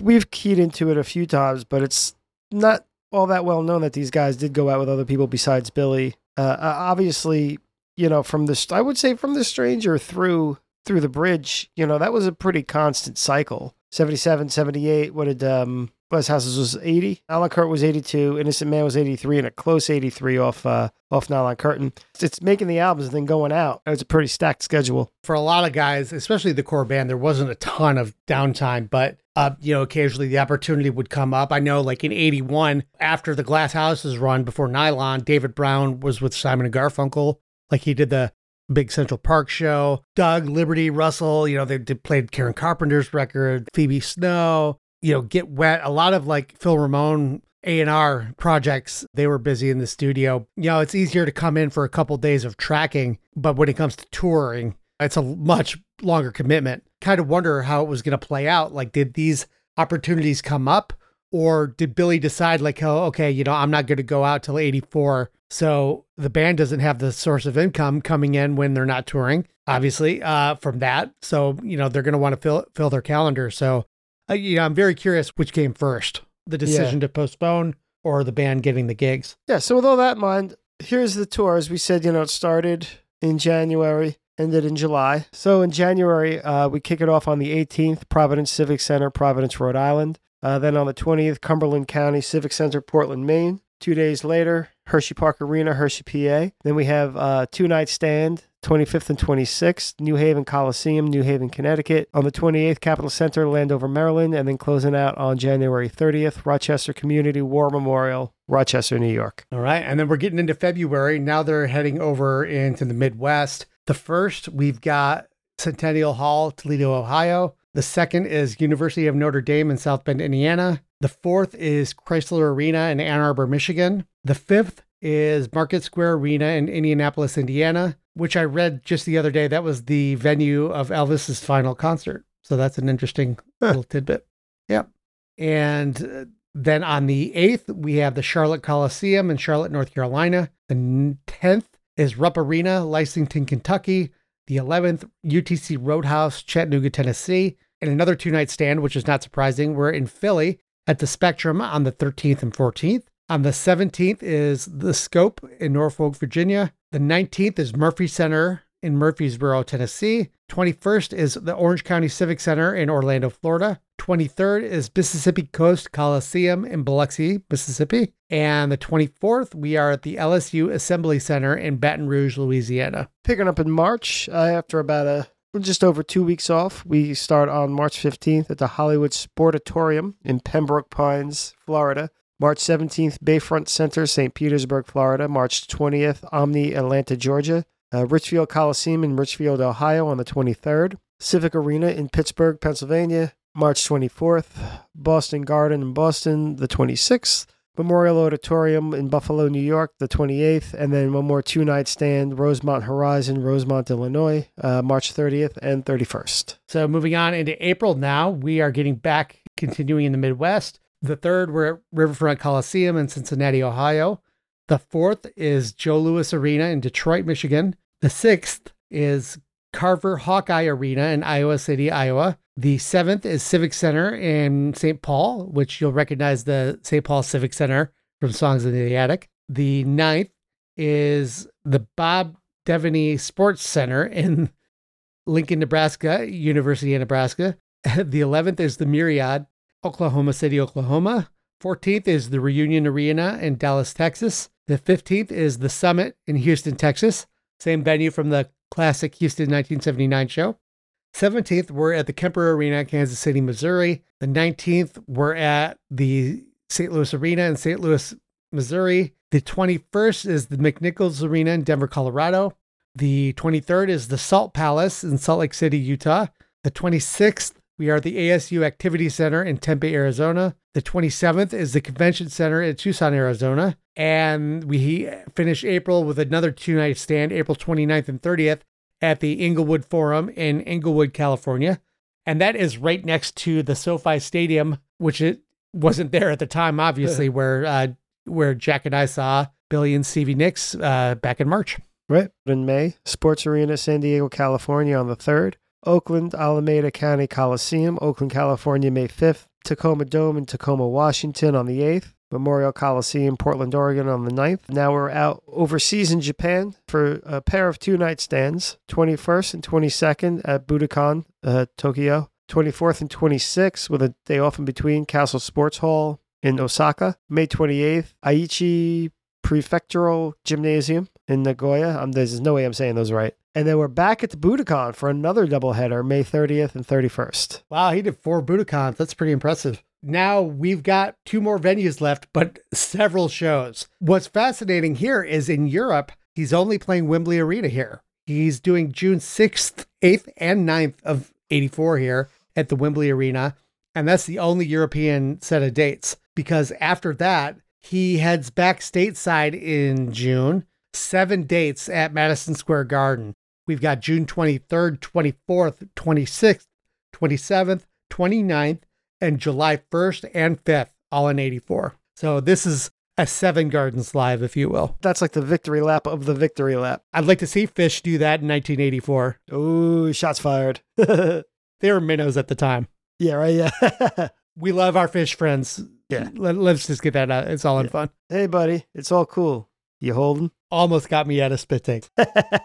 We've keyed into it a few times, but it's not all that well known that these guys did go out with other people besides Billy. Uh, uh, obviously, you know, from this, I would say from the Stranger through through the bridge, you know, that was a pretty constant cycle. 77, 78, what did um Glass Houses was 80. Nylon Curtain was 82. Innocent Man was 83 and a close 83 off uh, off Nylon Curtain. It's making the albums and then going out. It was a pretty stacked schedule. For a lot of guys, especially the core band, there wasn't a ton of downtime, but uh, you know, occasionally the opportunity would come up. I know, like in '81, after the Glass Houses run before Nylon, David Brown was with Simon and Garfunkel, like he did the big Central Park show. Doug, Liberty, Russell, you know, they did, played Karen Carpenter's record, Phoebe Snow, you know, Get Wet. A lot of like Phil Ramone A&R projects, they were busy in the studio. You know, it's easier to come in for a couple days of tracking, but when it comes to touring, it's a much longer commitment. Kind of wonder how it was going to play out. Like, did these opportunities come up? Or did Billy decide, like, oh, okay, you know, I'm not going to go out till 84. So the band doesn't have the source of income coming in when they're not touring, obviously, uh, from that. So, you know, they're going to want to fill, fill their calendar. So, uh, you know, I'm very curious which came first the decision to postpone or the band getting the gigs. Yeah, so with all that in mind, here's the tour. As we said, you know, it started in January, ended in July. So in January, uh, we kick it off on the 18th, Providence Civic Center, Providence, Rhode Island. Uh, then on the 20th, Cumberland County Civic Center, Portland, Maine. Two days later, Hershey Park Arena, Hershey, PA. Then we have uh, two night stand, 25th and 26th, New Haven Coliseum, New Haven, Connecticut. On the 28th, Capital Center, Landover, Maryland. And then closing out on January 30th, Rochester Community War Memorial, Rochester, New York. All right. And then we're getting into February. Now they're heading over into the Midwest. The first, we've got Centennial Hall, Toledo, Ohio. The second is University of Notre Dame in South Bend, Indiana. The fourth is Chrysler Arena in Ann Arbor, Michigan. The fifth is Market Square Arena in Indianapolis, Indiana, which I read just the other day. That was the venue of Elvis's final concert. So that's an interesting little tidbit. Yep. And uh, then on the 8th, we have the Charlotte Coliseum in Charlotte, North Carolina. The 10th is Rupp Arena, Lexington, Kentucky. The 11th, UTC Roundhouse, Chattanooga, Tennessee. And another two night stand, which is not surprising. We're in Philly at the Spectrum on the 13th and 14th. On the 17th is the Scope in Norfolk, Virginia. The 19th is Murphy Center in Murfreesboro, Tennessee. 21st is the Orange County Civic Center in Orlando, Florida. 23rd is Mississippi Coast Coliseum in Biloxi, Mississippi. And the 24th, we are at the LSU Assembly Center in Baton Rouge, Louisiana. Picking up in March, uh, after about a just over two weeks off, we start on March 15th at the Hollywood Sportatorium in Pembroke Pines, Florida. March 17th, Bayfront Center, St. Petersburg, Florida. March 20th, Omni, Atlanta, Georgia. Uh, Richfield Coliseum in Richfield, Ohio on the 23rd. Civic Arena in Pittsburgh, Pennsylvania, March 24th. Boston Garden in Boston, the 26th. Memorial Auditorium in Buffalo, New York, the 28th, and then one more two night stand, Rosemont Horizon, Rosemont, Illinois, uh, March 30th and 31st. So moving on into April now, we are getting back, continuing in the Midwest. The third, we're at Riverfront Coliseum in Cincinnati, Ohio. The fourth is Joe Louis Arena in Detroit, Michigan. The sixth is Carver Hawkeye Arena in Iowa City, Iowa. The seventh is Civic Center in St. Paul, which you'll recognize the St. Paul Civic Center from Songs in the Attic. The ninth is the Bob Devaney Sports Center in Lincoln, Nebraska, University of Nebraska. The 11th is the Myriad, Oklahoma City, Oklahoma. 14th is the Reunion Arena in Dallas, Texas. The 15th is the Summit in Houston, Texas, same venue from the classic Houston 1979 show. 17th, we're at the Kemper Arena, Kansas City, Missouri. The 19th, we're at the St. Louis Arena in St. Louis, Missouri. The 21st is the McNichols Arena in Denver, Colorado. The 23rd is the Salt Palace in Salt Lake City, Utah. The 26th, we are at the ASU Activity Center in Tempe, Arizona. The 27th is the Convention Center in Tucson, Arizona. And we finish April with another two night stand, April 29th and 30th, at the Inglewood Forum in Inglewood, California. And that is right next to the SoFi Stadium, which it wasn't there at the time, obviously, where uh, where Jack and I saw Billy and Stevie Nicks uh, back in March. Right. In May, Sports Arena, San Diego, California on the 3rd. Oakland, Alameda County Coliseum, Oakland, California, May 5th. Tacoma Dome in Tacoma, Washington on the 8th. Memorial Coliseum, Portland, Oregon on the 9th. Now we're out overseas in Japan for a pair of two night stands 21st and 22nd at Budokan, uh, Tokyo. 24th and 26th with a day off in between, Castle Sports Hall in Osaka. May 28th, Aichi Prefectural Gymnasium in Nagoya. Um, there's no way I'm saying those right. And then we're back at the Budokan for another doubleheader, May 30th and 31st. Wow, he did four Budokans. That's pretty impressive. Now we've got two more venues left, but several shows. What's fascinating here is in Europe, he's only playing Wembley Arena here. He's doing June 6th, 8th, and 9th of 84 here at the Wembley Arena. And that's the only European set of dates because after that, he heads back stateside in June, seven dates at Madison Square Garden. We've got June 23rd, 24th, 26th, 27th, 29th, and July 1st and 5th, all in 84. So this is a seven gardens live, if you will. That's like the victory lap of the victory lap. I'd like to see Phish do that in 1984. Ooh, shots fired. They were minnows at the time. yeah, right. Yeah. We love our Phish friends. Yeah. Let, us just get that out. It's all in Yeah. fun. hey, buddy, it's all cool. You holding? Almost got me out of spit take.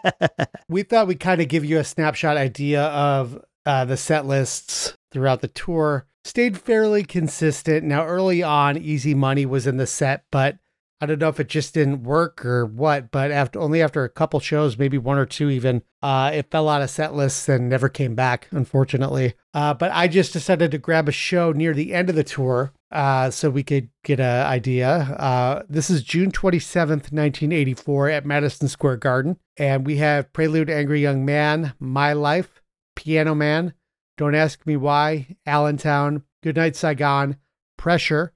we thought we'd kind of give you a snapshot idea of uh, the set lists throughout the tour. Stayed fairly consistent. Now, early on, Easy Money was in the set, but I don't know if it just didn't work or what. But after only after a couple shows, maybe one or two even, uh, it fell out of set lists and never came back, unfortunately. Uh, but I just decided to grab a show near the end of the tour uh, so we could get an idea. Uh, this is June 27th, 1984, at Madison Square Garden. And we have Prelude Angry Young Man, My Life, Piano Man, Don't Ask Me Why, Allentown, Goodnight Saigon, Pressure,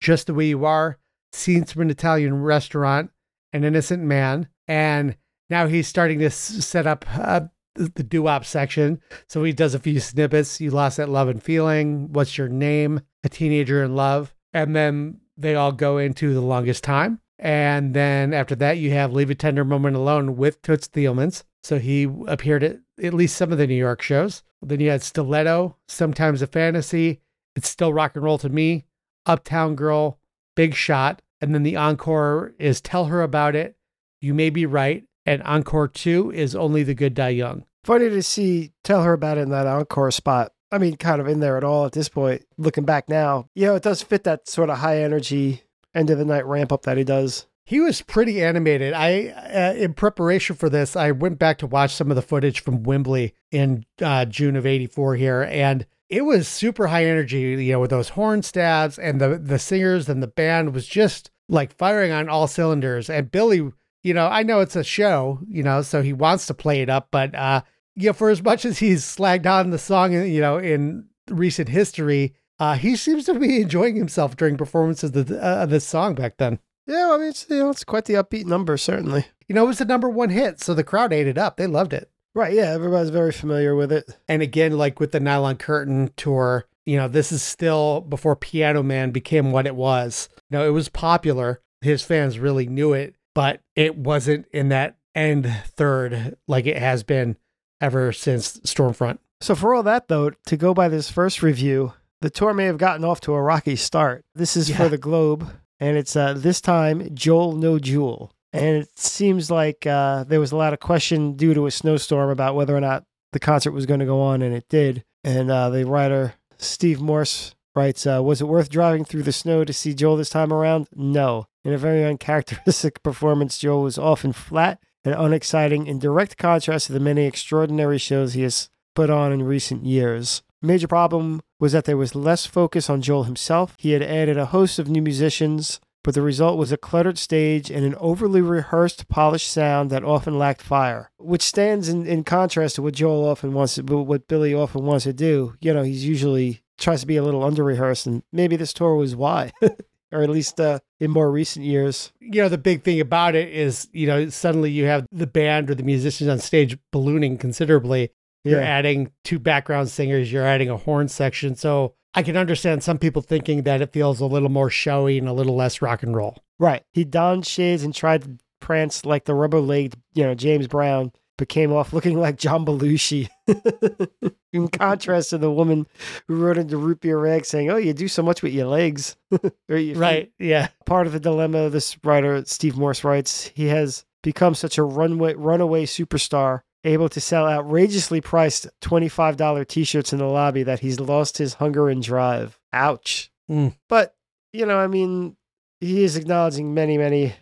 Just the Way You Are, Scenes from an Italian Restaurant, An Innocent Man. And now he's starting to s- set up uh, the doo-wop section. So he does a few snippets. You lost that love and feeling. What's your name? A teenager in love. And then they all go into the longest time. And then after that, you have Leave a Tender Moment Alone with Toots Thielemans. So he appeared at at least some of the New York shows. Then you had Stiletto, Sometimes a Fantasy, It's Still Rock and Roll to Me, Uptown Girl, Big Shot. And then the encore is Tell Her About It, You May Be Right, And encore two is Only the Good Die Young. Funny to see tell her about it in that encore spot. I mean, kind of in there at all at this point. Looking back now, you know, it does fit that sort of high energy end of the night ramp up that he does. He was pretty animated. I, uh, in preparation for this, I went back to watch some of the footage from Wembley in uh, June of '84 here, and it was super high energy. You know, with those horn stabs and the the singers and the band was just like firing on all cylinders. And Billy, you know, I know it's a show, you know, so he wants to play it up, but uh, you know, for as much as he's slagged on the song, you know, in recent history, uh, he seems to be enjoying himself during performances of the, uh, of this song back then. Yeah, I mean, it's, you know, it's quite the upbeat number, certainly. You know, it was the number one hit, so the crowd ate it up. They loved it. Right, yeah, everybody's very familiar with it. And again, like with the Nylon Curtain tour, you know, this is still before Piano Man became what it was. You know, it was popular. His fans really knew it, but it wasn't in that end third like it has been ever since Storm Front. So, for all that, though, to go by this first review, the tour may have gotten off to a rocky start. This is for the Globe, and it's uh, this time Joel No Jewel. And it seems like uh, there was a lot of question due to a snowstorm about whether or not the concert was going to go on, and it did. And uh, the writer, Steve Morse, writes uh, Was it worth driving through the snow to see Joel this time around? No. In a very uncharacteristic performance, Joel was often flat and unexciting in direct contrast to the many extraordinary shows he has put on in recent years. Major problem was that there was less focus on Joel himself. He had added a host of new musicians, but the result was a cluttered stage and an overly rehearsed, polished sound that often lacked fire, which stands in, in contrast to what Joel often wants to, what Billy often wants to do. You know, he's usually tries to be a little under rehearsed, and maybe this tour was why, or at least uh, in more recent years. You know, the big thing about it is, you know, suddenly you have the band or the musicians on stage ballooning considerably. You're Yeah. adding two background singers, you're adding a horn section. So I can understand some people thinking that it feels a little more showy and a little less rock and roll. Right. He donned shades and tried to prance like the rubber legged, you know, James Brown, but came off looking like John Belushi. In contrast to the woman who wrote into Root Beer Rag saying, Oh, you do so much with your legs. or your feet." Right. Yeah. Part of the dilemma, this writer, Steve Morse, writes, he has become such a runway, runaway superstar, able to sell outrageously priced $25 t shirts in the lobby that he's lost his hunger and drive. Ouch. Mm. But, you know, I mean, he is acknowledging many, many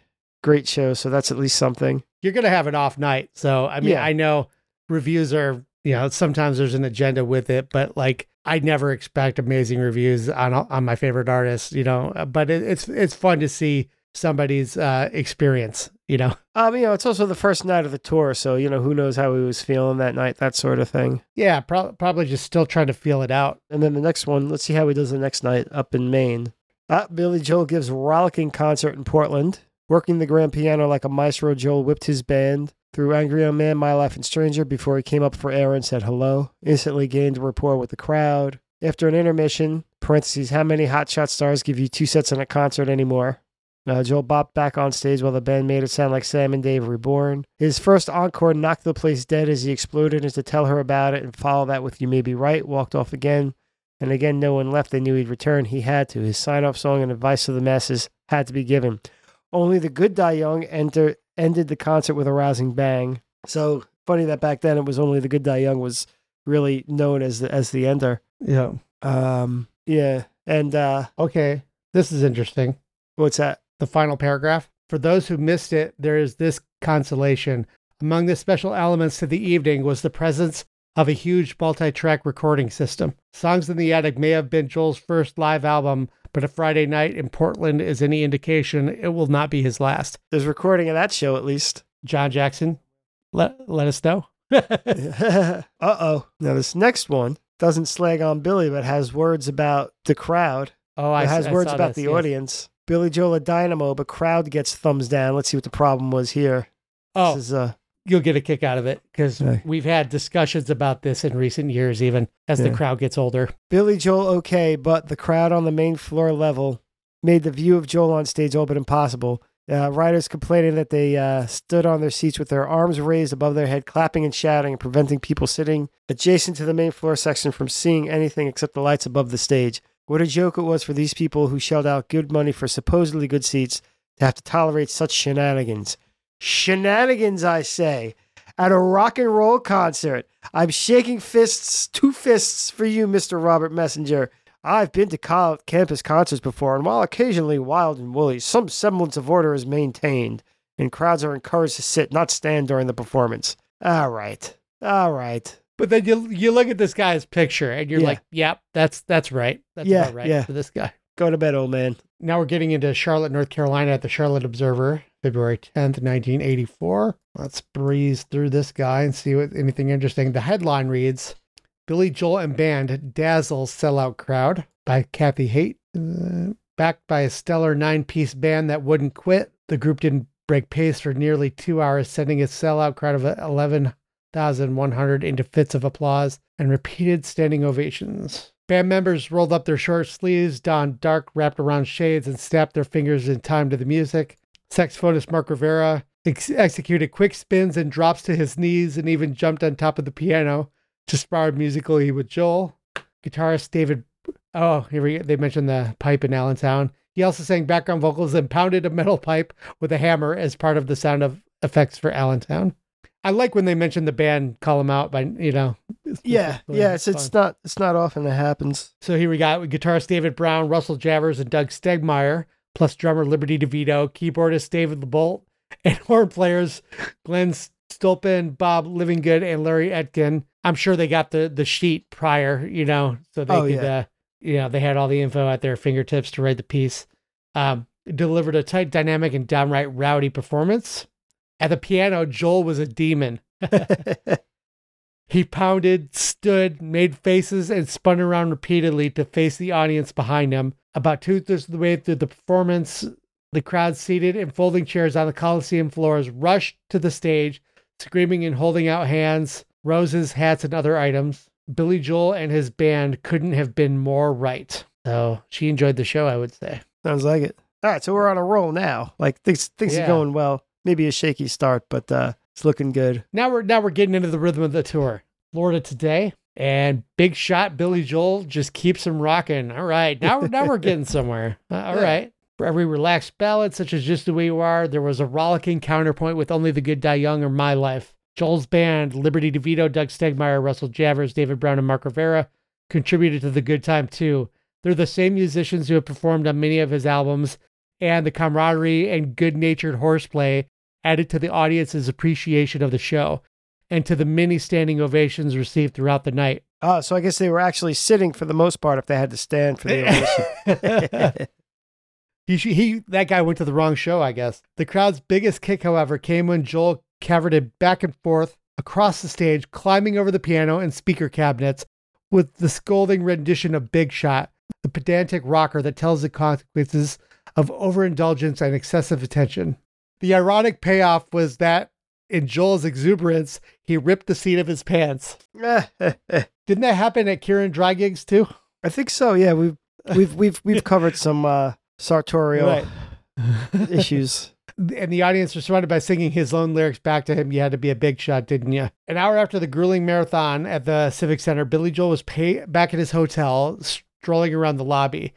great shows, so that's at least something. You're going to have an off night. So, I mean, Yeah. I know reviews are, you know, sometimes there's an agenda with it, but like I never expect amazing reviews on on my favorite artists, you know, but it, it's it's fun to see somebody's uh experience, you know. Um, you know, it's also the first night of the tour, so you know who knows how he was feeling that night, that sort of thing. Yeah, pro- probably just still trying to feel it out. And then the next one, let's see how he does the next night up in Maine. Uh, Billy Joel gives rollicking concert in Portland. Working the grand piano like a maestro, Joel whipped his band through Angry Young Man, My Life and Stranger before he came up for air and said hello. Instantly gained rapport with the crowd. After an intermission, parentheses, how many hotshot stars give you two sets in a concert anymore? Uh, Joel bopped back on stage while the band made it sound like Sam and Dave reborn. His first encore knocked the place dead as he exploded into tell her about it and follow that with You May Be Right, walked off again. And again, no one left. They knew he'd return. He had to. His sign off song and advice to the masses had to be given. Only the good die young enter, ended the concert with a rousing bang. So funny that back then it was only the good die young was really known as the, as the ender. Yeah. Um, yeah. And uh, Okay. This is interesting. what's that? The final paragraph. For those who missed it, there is this consolation. Among the special elements to the evening was the presence of a huge multi track recording system. Songs in the Attic may have been Joel's first live album, but if Friday night in Portland is any indication, it will not be his last. There's recording of that show at least. John Jackson, let, let us know. uh oh. Now, this next one doesn't slag on Billy, but has words about the crowd. oh, I it has I words about this, the yes. audience. Billy Joel a dynamo, but crowd gets thumbs down. Let's see what the problem was here. Oh, This is uh you'll get a kick out of it because Okay. we've had discussions about this in recent years, even as the crowd gets older. Billy Joel okay, but the crowd on the main floor level made the view of Joel on stage all but impossible. Uh, writers complaining that they uh, stood on their seats with their arms raised above their head, clapping and shouting, and preventing people sitting adjacent to the main floor section from seeing anything except the lights above the stage. What a joke it was for these people who shelled out good money for supposedly good seats to have to tolerate such shenanigans. Shenanigans, I say. At a rock and roll concert. I'm shaking fists, two fists for you, Mr. Robert Messenger. I've been to col- campus concerts before, and while occasionally wild and woolly, some semblance of order is maintained, and crowds are encouraged to sit, not stand during the performance. All right. All right. But then you you look at this guy's picture and you're Yeah. like, yep, that's that's right. That's Yeah, right yeah. for this guy. Go to bed, old man. Now we're getting into Charlotte, North Carolina at the Charlotte Observer, February 10th, 1984. Let's breeze through this guy and see what anything interesting. The headline reads Billy Joel and Band Dazzle Sellout Crowd by Kathy Haight. Uh, backed by a stellar nine piece band that wouldn't quit, the group didn't break pace for nearly two hours, sending a sellout crowd of 11,100 into fits of applause and repeated standing ovations. Band members rolled up their short sleeves, donned dark wrapped around shades, and snapped their fingers in time to the music. Saxophonist Mark Rivera ex- executed quick spins and drops to his knees and even jumped on top of the piano to spar musically with Joel. Guitarist David, oh, here we go. they mentioned the pipe in Allentown. He also sang background vocals and pounded a metal pipe with a hammer as part of the sound of effects for Allentown. I like when they mention the band, call them out by you know. Yeah, yeah. It's it's not it's not often that happens. So here we got guitarist David Brown, Russell Javors, and Doug Stegmeyer, plus drummer Liberty DeVito, keyboardist David LeBolt, and horn players Glenn Stolpen, Bob Livingood, and Larry Etkin. I'm sure they got the the sheet prior, you know, so they Oh, could, yeah. uh, you know, they had all the info at their fingertips to write the piece. Um, delivered a tight, dynamic, and downright rowdy performance. At the piano, Joel was a demon. He pounded, stood, made faces, and spun around repeatedly to face the audience behind him. About two thirds of the way through the performance, the crowd seated in folding chairs on the Coliseum floors rushed to the stage, screaming and holding out hands, roses, hats, and other items. Billy Joel and his band couldn't have been more right. So she enjoyed the show, I would say. Sounds like it. All right, so we're on a roll now. Like things things Yeah. are going well. Maybe a shaky start, but uh it's looking good. Now we're now we're getting into the rhythm of the tour. Florida today and big shot Billy Joel just keeps him rocking. All right, now we're now we're getting somewhere. Uh, all Yeah. right. For every relaxed ballad, such as Just the Way You Are, there was a rollicking counterpoint with Only the Good Die Young or My Life. Joel's band, Liberty DeVito, Doug Stegmeyer, Russell Javors, David Brown, and Mark Rivera, contributed to the good time too. They're the same musicians who have performed on many of his albums, and the camaraderie and good natured horseplay added to the audience's appreciation of the show and to the many standing ovations received throughout the night. Ah, so I guess they were actually sitting for the most part if they had to stand for the ovation. He, he, that guy went to the wrong show, I guess. The crowd's biggest kick, however, came when Joel cavorted back and forth across the stage, climbing over the piano and speaker cabinets with the scolding rendition of Big Shot, the pedantic rocker that tells the consequences of overindulgence and excessive attention. The ironic payoff was that in Joel's exuberance, he ripped the seat of his pants. Didn't that happen at Kieran Dry Gigs too? I think so. Yeah, we've we've we've we've covered some uh sartorial issues. and the audience responded by singing his own lyrics back to him. You had to be a big shot, didn't you? An hour after the grueling marathon at the Civic Center, Billy Joel was pay- back at his hotel, strolling around the lobby,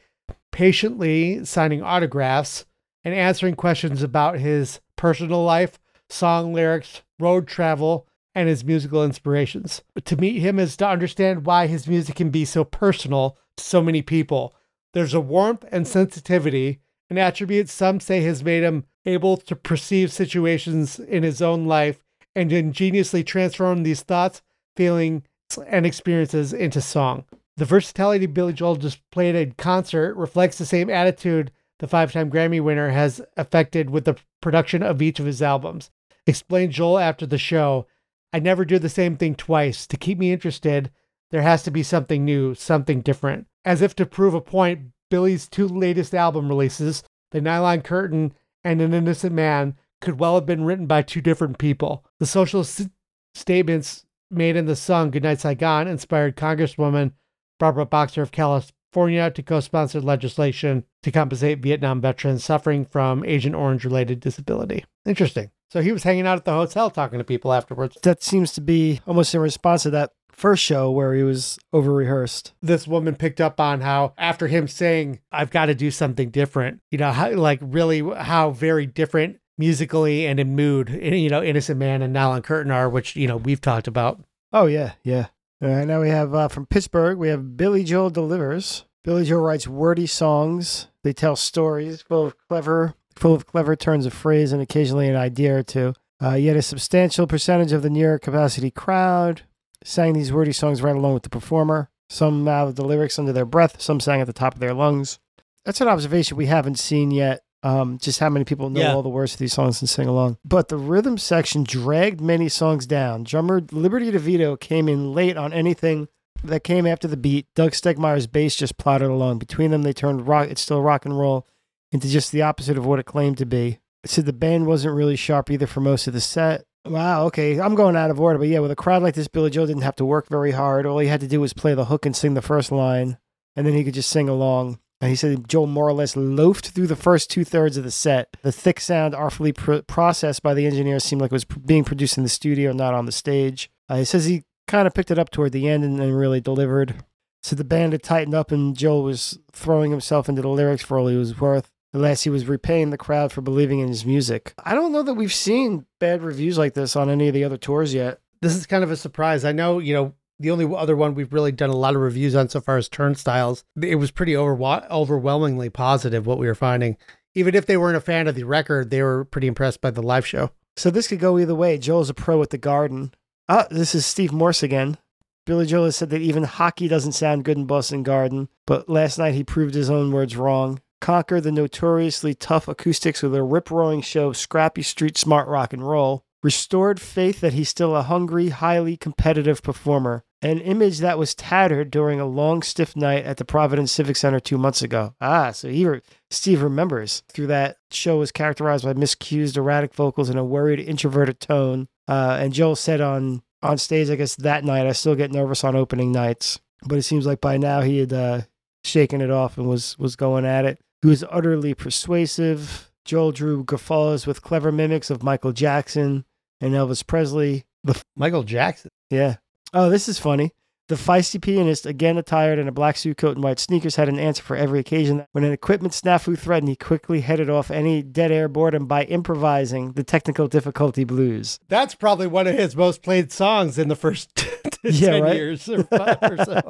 patiently signing autographs and answering questions about his personal life, song lyrics, road travel, and his musical inspirations. But to meet him is to understand why his music can be so personal to so many people. There's a warmth and sensitivity, an attribute some say has made him able to perceive situations in his own life and ingeniously transform these thoughts, feelings, and experiences into song. The versatility Billy Joel displayed in concert reflects the same attitude the five time Grammy winner has affected with the production of each of his albums. Explained Joel after the show I never do the same thing twice. To keep me interested, there has to be something new, something different. As if to prove a point, Billy's two latest album releases, The Nylon Curtain and An Innocent Man, could well have been written by two different people. The social s- statements made in the song Goodnight Saigon inspired Congresswoman Barbara Boxer of California to co sponsor legislation to compensate Vietnam veterans suffering from Agent Orange related disability. Interesting. So he was hanging out at the hotel talking to people afterwards. That seems to be almost in response to that first show where he was over rehearsed. this woman picked up on how after him saying i've got to do something different you know how like really how very different musically and in mood. You know, Innocent Man and Nylon Curtain are, which you know we've talked about. Oh yeah, yeah. All right, now we have uh, from Pittsburgh. We have Billy Joel delivers. Billy Joel writes wordy songs. They tell stories full of clever, full of clever turns of phrase and occasionally an idea or two. Uh, yet a substantial percentage of the near capacity crowd sang these wordy songs right along with the performer. Some mouthed the lyrics under their breath. Some sang at the top of their lungs. That's an observation we haven't seen yet. Um, just how many people know Yeah. all the words to these songs and sing along. But the rhythm section dragged many songs down. Drummer Liberty DeVito came in late on anything that came after the beat. Doug Stegmeyer's bass just plodded along. Between them, they turned rock. It's still rock and roll into just the opposite of what it claimed to be. Said the band wasn't really sharp either for most of the set. Wow, okay, I'm going out of order, but yeah, with a crowd like this, Billy Joel didn't have to work very hard. All he had to do was play the hook and sing the first line, and then he could just sing along. He said Joel more or less loafed through the first two thirds of the set. The thick sound, artfully pr- processed by the engineers, seemed like it was pr- being produced in the studio, not on the stage. Uh, he says he kind of picked it up toward the end and then really delivered. So the band had tightened up, and Joel was throwing himself into the lyrics for all he was worth. Unless he was repaying the crowd for believing in his music. I don't know that we've seen bad reviews like this on any of the other tours yet. This is kind of a surprise. I know, you know, the only other one we've really done a lot of reviews on so far is Turnstiles. It was pretty overwhelmingly positive what we were finding. Even if they weren't a fan of the record, they were pretty impressed by the live show. So this could go either way. Joel's a pro at the Garden. Ah, this is Steve Morse again. Billy Joel has said that even hockey doesn't sound good in Boston Garden, but last night he proved his own words wrong. Conquer the notoriously tough acoustics with a rip-roaring show of scrappy street smart rock and roll. Restored faith that he's still a hungry, highly competitive performer. An image that was tattered during a long, stiff night at the Providence Civic Center two months ago. Ah, so he re- Steve remembers. Through that show was characterized by miscued, erratic vocals and a worried, introverted tone. Uh, and Joel said on on stage, I guess that night, I still get nervous on opening nights. But it seems like by now he had uh, shaken it off and was was going at it. He was utterly persuasive. Joel drew guffaws with clever mimics of Michael Jackson and Elvis Presley. The Michael Jackson. yeah. Oh, this is funny. The feisty pianist, again attired in a black suit coat and white sneakers, had an answer for every occasion. When an equipment snafu threatened, he quickly headed off any dead air boredom by improvising the technical difficulty blues. That's probably one of his most played songs in the first 10 Yeah, right? years or five or so.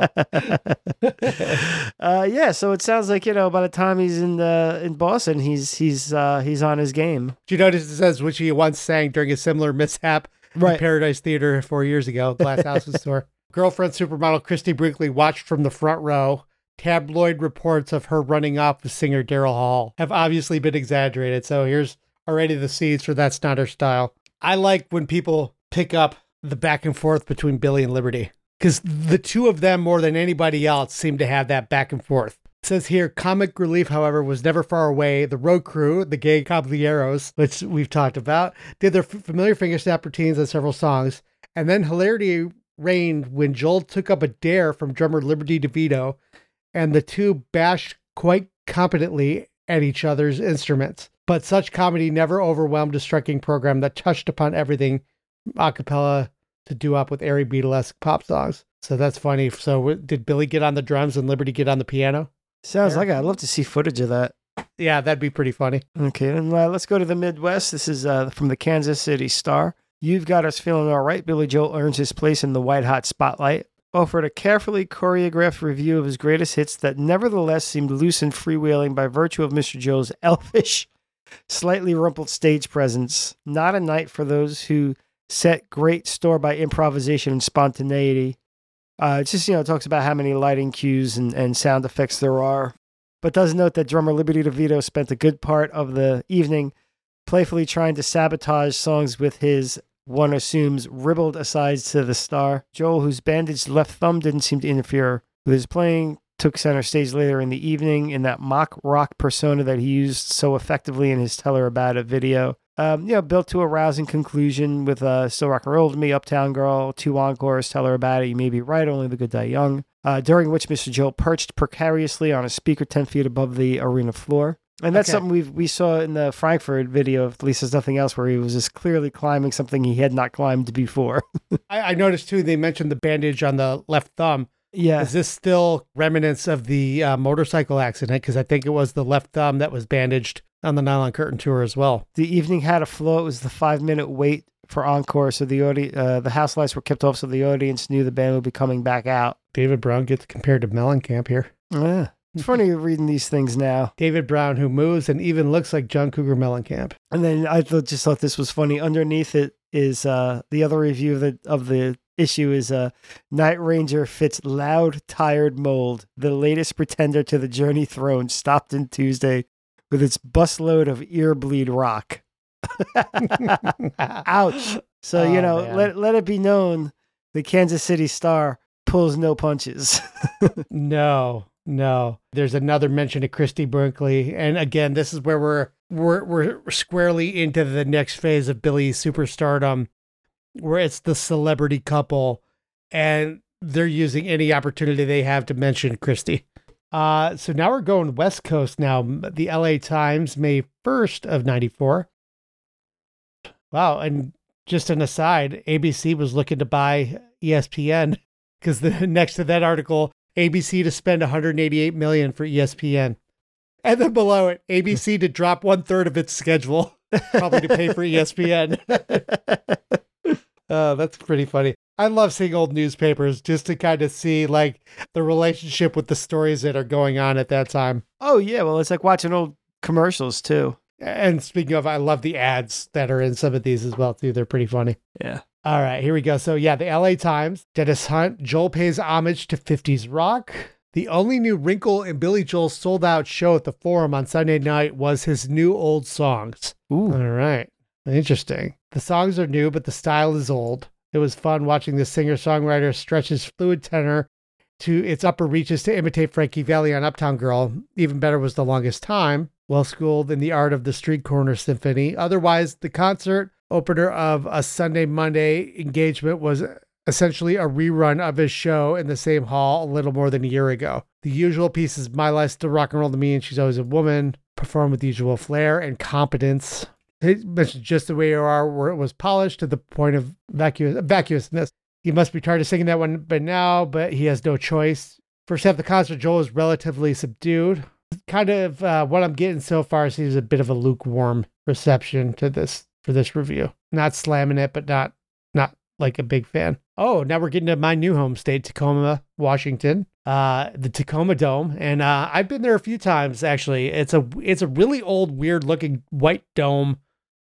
uh, yeah, so it sounds like you know by the time he's in uh, in Boston, he's he's uh, he's on his game. Do you notice it says which he once sang during a similar mishap Right. Paradise Theater four years ago, Glass Houses tour? Girlfriend supermodel Christie Brinkley watched from the front row. Tabloid reports of her running off with singer Daryl Hall have obviously been exaggerated. So here's already the seeds for That's Not Her Style. I like when people pick up the back and forth between Billy and Liberty because the two of them, more than anybody else, seem to have that back and forth. Says here, comic relief, however, was never far away. The road crew, the gay caballeros, which we've talked about, did their familiar finger snap routines on several songs. And then hilarity reigned when Joel took up a dare from drummer Liberty DeVito, and the two bashed quite competently at each other's instruments. But such comedy never overwhelmed a striking program that touched upon everything a cappella to doo-wop with airy Beatlesque pop songs. So that's funny. So did Billy get on the drums and Liberty get on the piano? Sounds like it. I'd love to see footage of that. Yeah, that'd be pretty funny. Okay, then uh, let's go to the Midwest. This is uh, from the Kansas City Star. You've got us feeling all right. Billy Joel earns his place in the white hot spotlight. Offered a carefully choreographed review of his greatest hits that nevertheless seemed loose and freewheeling by virtue of Mr. Joe's elfish, slightly rumpled stage presence. Not a night for those who set great store by improvisation and spontaneity. Uh, just, you know, talks about how many lighting cues and, and sound effects there are but does note that drummer Liberty DeVito spent a good part of the evening playfully trying to sabotage songs with his, one assumes, ribbled asides to the star. Joel, whose bandaged left thumb didn't seem to interfere with his playing, took center stage later in the evening in that mock rock persona that he used so effectively in his Tell Her About It video. Um, you know, built to a rousing conclusion with uh, Still Rock and Roll to Me, Uptown Girl, two encores, Tell Her About It, You May Be Right, Only the Good Die Young, uh, during which Mr. Joel perched precariously on a speaker 10 feet above the arena floor. And that's Okay. something we we saw in the Frankfurt video, at least there's nothing else, where he was just clearly climbing something he had not climbed before. I, I noticed too, they mentioned the bandage on the left thumb. yeah. Is this still remnants of the uh, motorcycle accident? Because I think it was the left thumb that was bandaged on the Nylon Curtain tour as well. The evening had a flow. It was the five minute wait for encore, so the audi- uh, the house lights were kept off, so the audience knew the band would be coming back out. David Brown gets compared to Mellencamp here. Yeah. It's funny reading these things now. David Brown, who moves and even looks like John Cougar Mellencamp. And then I thought, just thought this was funny. Underneath it is uh, the other review of the of the issue is uh, Night Ranger fits loud, tired mold. The latest pretender to the Journey throne stopped in Tuesday with its busload of ear bleed rock. Ouch! So you Oh, know, man. let let it be known, the Kansas City Star pulls no punches. No, no. There's another mention of Christie Brinkley, and again, this is where we're we're we're squarely into the next phase of Billy's superstardom, where it's the celebrity couple, and they're using any opportunity they have to mention Christie. Uh, so now we're going West Coast now. The LA Times, May 1st of 94. Wow. And just an aside, ABC was looking to buy ESPN because the next to that article, ABC to spend 188 million for ESPN. And then below it, ABC to drop one third of its schedule, probably to pay for ESPN. uh, that's pretty funny. I love seeing old newspapers just to kind of see like the relationship with the stories that are going on at that time. oh yeah, well it's like watching old commercials too. And speaking of, I love the ads that are in some of these as well too. They're pretty funny. Yeah. All right, here we go. So yeah, the LA Times, Dennis Hunt, Joel pays homage to 50s rock. The only new wrinkle in Billy Joel's sold out show at the Forum on Sunday night was his new old songs. Ooh. All right. Interesting. The songs are new, but the style is old. It was fun watching the singer songwriter stretch his fluid tenor to its upper reaches to imitate Frankie Valli on Uptown Girl. Even better was The Longest Time, well schooled in the art of the Street Corner Symphony. Otherwise, the concert opener of a Sunday Monday engagement was essentially a rerun of his show in the same hall a little more than a year ago. The usual pieces My Life's Still Rock and Roll to Me and She's Always a Woman performed with the usual flair and competence. He mentioned just the way you are, where it was polished to the point of vacuous, vacuousness. He must be tired of singing that one by now, but he has no choice. First half of the concert, Joel is relatively subdued. Kind of uh, what I'm getting so far he's a bit of a lukewarm reception to this for this review. Not slamming it, but not not like a big fan. Oh, now we're getting to my new home state, Tacoma, Washington, uh, the Tacoma Dome, and uh, I've been there a few times. Actually, it's a it's a really old, weird looking white dome.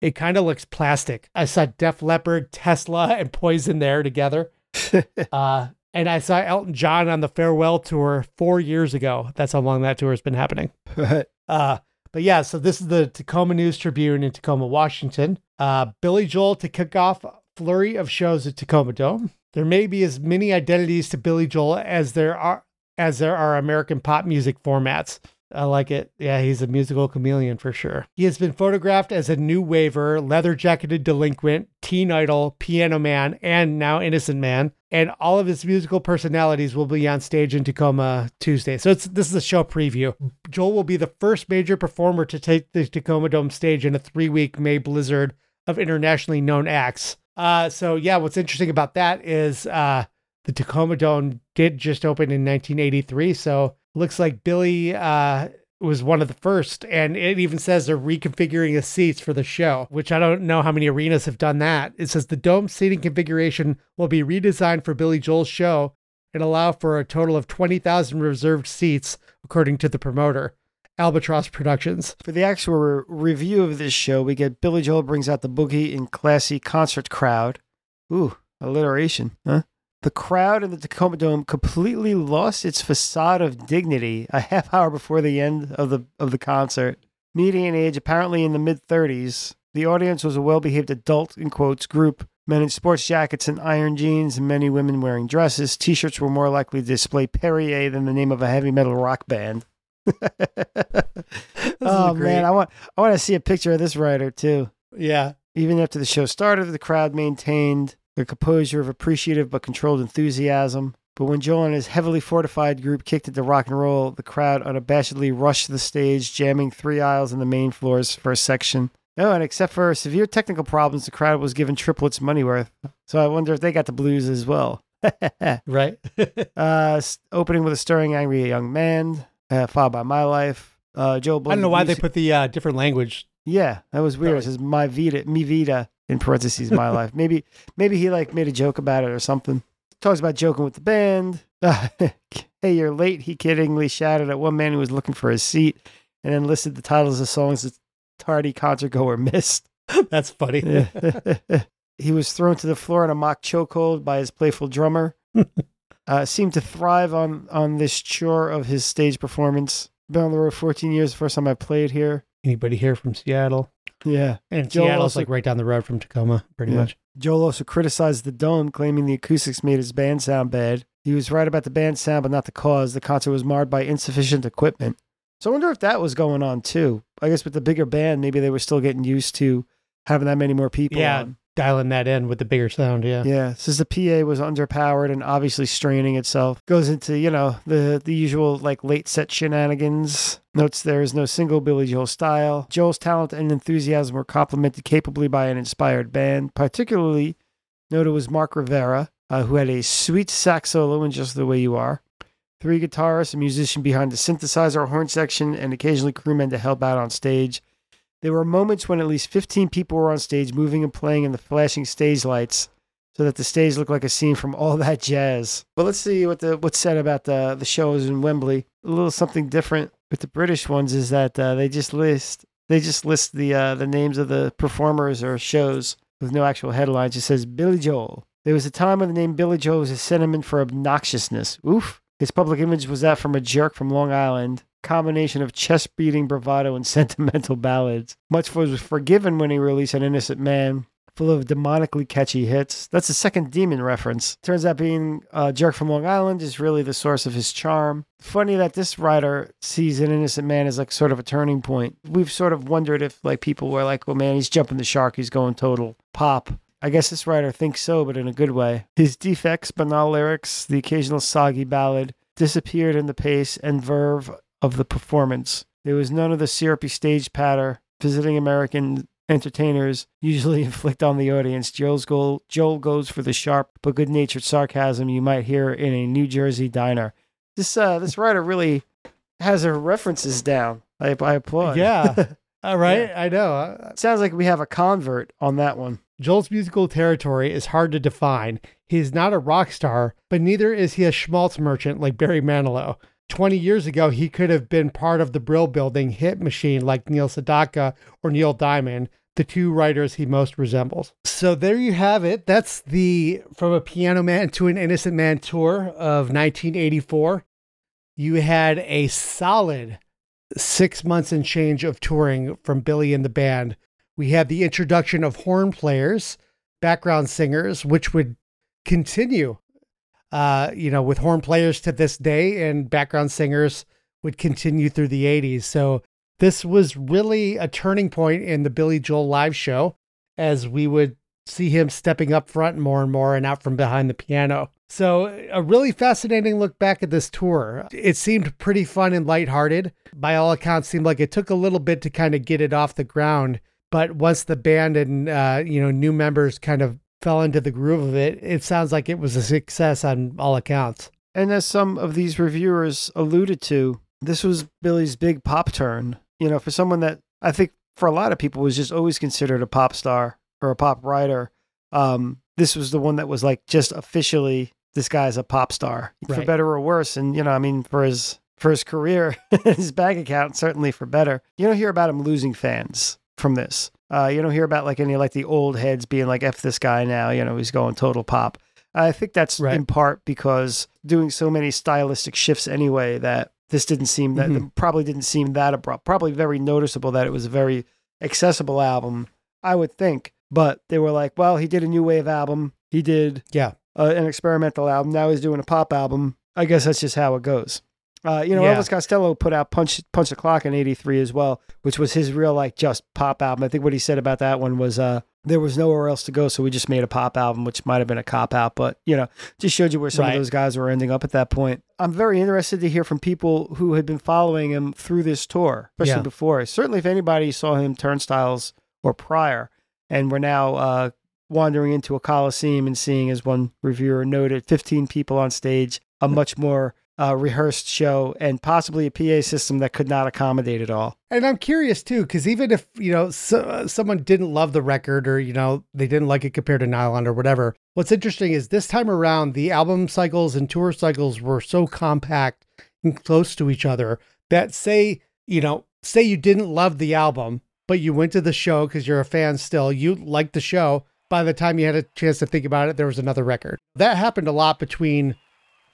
It kind of looks plastic. I saw Def Leppard, Tesla, and Poison there together. uh, and I saw Elton John on the farewell tour four years ago. That's how long that tour has been happening. Uh, but yeah, so this is the Tacoma News Tribune in Tacoma, Washington. Uh, Billy Joel to kick off a flurry of shows at Tacoma Dome. There may be as many identities to Billy Joel as there are as there are American pop music formats. I like it. Yeah, he's a musical chameleon for sure. He has been photographed as a new waver, leather jacketed delinquent, teen idol, piano man, and now innocent man. And all of his musical personalities will be on stage in Tacoma Tuesday. So it's this is a show preview. Joel will be the first major performer to take the Tacoma Dome stage in a three week May blizzard of internationally known acts. Uh, so yeah, what's interesting about that is uh, the Tacoma Dome did just open in 1983. So looks like Billy uh, was one of the first. And it even says they're reconfiguring the seats for the show, which I don't know how many arenas have done that. It says the dome seating configuration will be redesigned for Billy Joel's show and allow for a total of 20,000 reserved seats, according to the promoter. Albatross Productions. For the actual re- review of this show, we get Billy Joel brings out the boogie in classy concert crowd. Ooh, alliteration, huh? The crowd in the Tacoma Dome completely lost its facade of dignity a half hour before the end of the of the concert. Median age apparently in the mid 30s. The audience was a well-behaved adult in quotes group, men in sports jackets and iron jeans, and many women wearing dresses. T-shirts were more likely to display Perrier than the name of a heavy metal rock band. oh man, I want I want to see a picture of this writer too. Yeah. Even after the show started, the crowd maintained their composure of appreciative but controlled enthusiasm. But when Joel and his heavily fortified group kicked it to rock and roll, the crowd unabashedly rushed the stage, jamming three aisles in the main floor's first section. Oh, and except for severe technical problems, the crowd was given triplets money worth. So I wonder if they got the blues as well. Right. uh, opening with a stirring, angry young man, uh, followed by My Life. Uh, Joel. I don't know why they put the uh, different language. Yeah, that was weird. It says my vida, mi vida in parentheses, my life. Maybe, maybe he like made a joke about it or something. Talks about joking with the band. hey, you're late. He kiddingly shouted at one man who was looking for his seat, and then listed the titles of songs that tardy concertgoer missed. That's funny. he was thrown to the floor in a mock chokehold by his playful drummer. uh, seemed to thrive on on this chore of his stage performance. Been on the road 14 years. First time I played here. Anybody here from Seattle? Yeah. And Joel Seattle's also- like right down the road from Tacoma, pretty Yeah. much. Joel also criticized the dome, claiming the acoustics made his band sound bad. He was right about the band sound, but not the cause. The concert was marred by insufficient equipment. So I wonder if that was going on too. I guess with the bigger band, maybe they were still getting used to having that many more people. Yeah, on. Dialing that in with the bigger sound. Yeah. Yeah, says the PA was underpowered and obviously straining itself. Goes into, you know, the the usual like late set shenanigans. Notes there is no single Billy Joel style. Joel's talent and enthusiasm were complemented capably by an inspired band. Particularly noted was Mark Rivera, uh, who had a sweet sax solo in Just the Way You Are. Three guitarists, a musician behind the synthesizer, horn section, and occasionally crewmen to help out on stage. There were moments when at least 15 people were on stage moving and playing in the flashing stage lights so that the stage looked like a scene from all that jazz. But let's see what the what's said about the the shows in Wembley. A little something different with the British ones is that uh, they just list they just list the uh, the names of the performers or shows with no actual headlines. It says Billy Joel. There was a time when the name Billy Joel was a synonym for obnoxiousness. Oof. His public image was that from a jerk from Long Island. Combination of chest beating bravado and sentimental ballads. Much was forgiven when he released An Innocent Man, full of demonically catchy hits. That's the second demon reference. Turns out being a jerk from Long Island is really the source of his charm. Funny that this writer sees An Innocent Man as like sort of a turning point. We've sort of wondered if like people were like, well, man, he's jumping the shark, he's going total pop. I guess this writer thinks so, but in a good way. His defects, banal lyrics, the occasional soggy ballad, disappeared in the pace and verve of the performance. There was none of the syrupy stage patter visiting American entertainers usually inflict on the audience. Joel's goal, Joel goes for the sharp but good-natured sarcasm you might hear in a New Jersey diner. This uh, this writer really has her references down. I, I applaud. Yeah. All right. I know. Uh, Sounds like we have a convert on that one. Joel's musical territory is hard to define. He is not a rock star, but neither is he a schmaltz merchant like Barry Manilow. 20 years ago, he could have been part of the Brill Building hit machine like Neil Sedaka or Neil Diamond, the two writers he most resembles. So there you have it. That's the From a Piano Man to an Innocent Man tour of 1984. You had a solid six months and change of touring from Billy and the band. We had the introduction of horn players, background singers, which would continue, uh, you know, with horn players to this day, and background singers would continue through the 80s. So this was really a turning point in the Billy Joel live show as we would see him stepping up front more and more and out from behind the piano. So, a really fascinating look back at this tour. It seemed pretty fun and lighthearted. By all accounts, seemed like it took a little bit to kind of get it off the ground. But once the band and uh, you know new members kind of fell into the groove of it, it sounds like it was a success on all accounts. And as some of these reviewers alluded to, this was Billy's big pop turn. You know, for someone that I think for a lot of people was just always considered a pop star or a pop writer. Um, this was the one that was like just officially this guy's a pop star for better or worse. And you know, I mean, for his for his career, his bank account certainly for better. You don't hear about him losing fans from this. Uh, you don't hear about like any like the old heads being like "f this guy" now. You know, he's going total pop. I think that's Right. in part because doing so many stylistic shifts anyway that this didn't seem that Mhm. probably didn't seem that abrupt. Probably very noticeable that it was a very accessible album, I would think. But they were like, well, he did a new wave album. He did Yeah. uh, an experimental album. Now he's doing a pop album. I guess that's just how it goes. Uh, you know, Yeah. Elvis Costello put out Punch Punch the Clock in '83 as well, which was his real like just pop album. I think what he said about that one was uh, there was nowhere else to go, so we just made a pop album, which might have been a cop out, but you know, just showed you where some Right. of those guys were ending up at that point. I'm very interested to hear from people who had been following him through this tour, especially Yeah. before. Certainly, if anybody saw him turnstiles or prior, and we're now uh, wandering into a coliseum and seeing, as one reviewer noted, 15 people on stage, a much more uh, rehearsed show and possibly a PA system that could not accommodate it all. And I'm curious too, because even if you know so, uh, someone didn't love the record, or you know they didn't like it compared to Nylon or whatever, what's interesting is this time around the album cycles and tour cycles were so compact and close to each other that say you know say you didn't love the album, but you went to the show because you're a fan still, you liked the show. By the time you had a chance to think about it, there was another record. That happened a lot between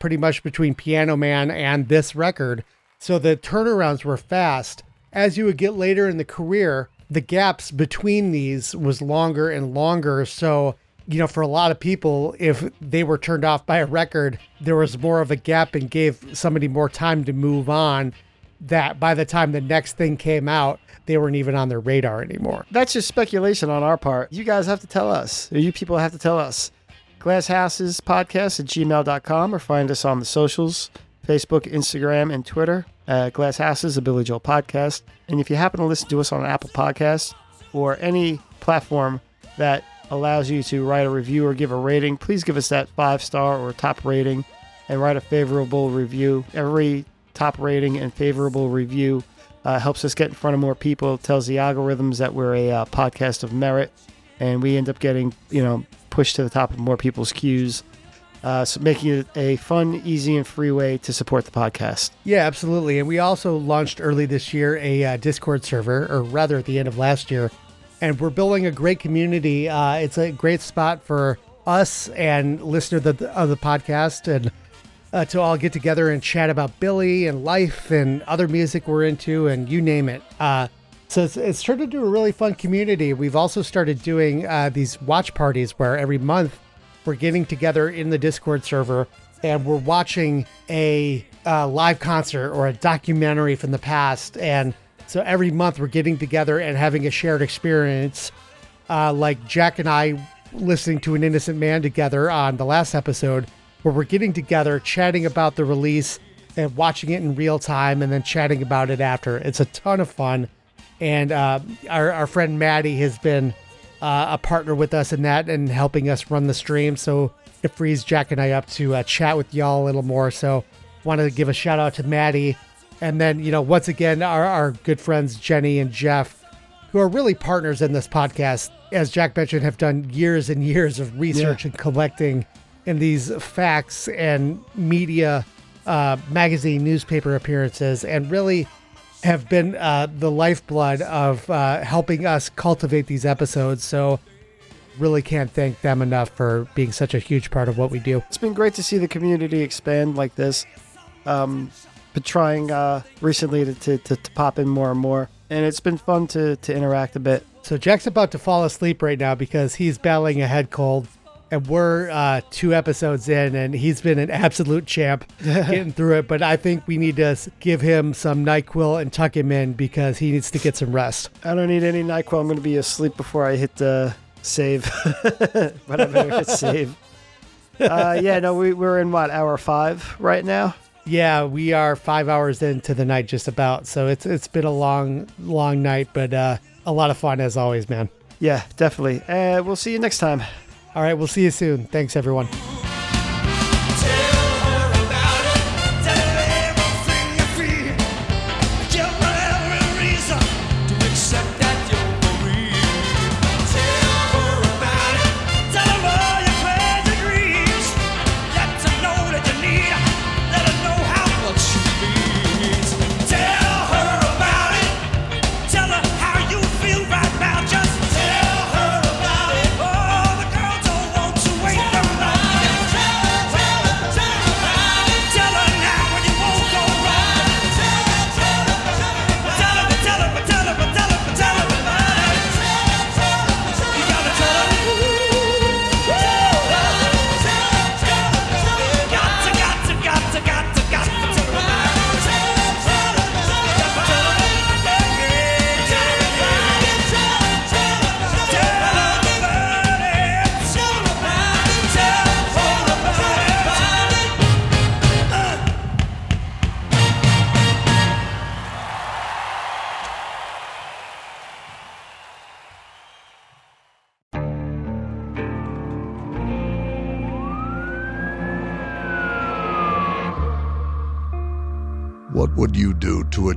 pretty much between Piano Man and this record. So the turnarounds were fast. As you would get later in the career, the gaps between these was longer and longer. So, you know, for a lot of people, if they were turned off by a record, there was more of a gap and gave somebody more time to move on. That by the time the next thing came out, they weren't even on their radar anymore. That's just speculation on our part. You guys have to tell us, you people have to tell us. Glasshouses podcast at gmail.com or find us on the socials Facebook, Instagram, and Twitter at Glasshouses, a Billy Joel podcast. And if you happen to listen to us on Apple Podcasts or any platform that allows you to write a review or give a rating, please give us that five star or top rating and write a favorable review. Every top rating and favorable review uh, helps us get in front of more people, tells the algorithms that we're a uh, podcast of merit, and we end up getting, you know, pushed to the top of more people's queues. Uh, so making it a fun, easy, and free way to support the podcast. Yeah, absolutely. And we also launched early this year a uh, Discord server, or rather at the end of last year. And we're building a great community. Uh, it's a great spot for us and listeners of the, of the podcast and uh, to all get together and chat about Billy and life and other music we're into and you name it. So it's, it's turned into a really fun community. We've also started doing uh, these watch parties where every month we're getting together in the Discord server and we're watching a uh, live concert or a documentary from the past. And so every month we're getting together and having a shared experience, uh, like Jack and I listening to An Innocent Man together on the last episode, where we're getting together, chatting about the release and watching it in real time and then chatting about it after. It's a ton of fun. And uh, our, our friend Maddie has been uh, a partner with us in that and helping us run the stream. So it frees Jack and I up to uh, chat with y'all a little more. So wanted to give a shout out to Maddie. And then, you know, once again, our, our good friends Jenny and Jeff, who are really partners in this podcast, as Jack mentioned, have done years and years of research and collecting in these facts and media, uh, magazine, newspaper appearances, and really have been uh, the lifeblood of uh, helping us cultivate these episodes. So, really can't thank them enough for being such a huge part of what we do. It's been great to see the community expand like this. Um, been trying uh, recently to, to, to, to pop in more and more, and it's been fun to, to interact a bit. So, Jack's about to fall asleep right now because he's battling a head cold. And we're uh, two episodes in, and he's been an absolute champ getting through it. But I think we need to give him some NyQuil and tuck him in because he needs to get some rest. I don't need any NyQuil. I'm going to be asleep before I hit the save. but I better hit save. Uh, yeah, no, we, we're in what, hour five right now? Yeah, we are five hours into the night just about. So it's it's been a long, long night, but uh, a lot of fun as always, man. Yeah, definitely. Uh, we'll see you next time. All right, we'll see you soon. Thanks, everyone.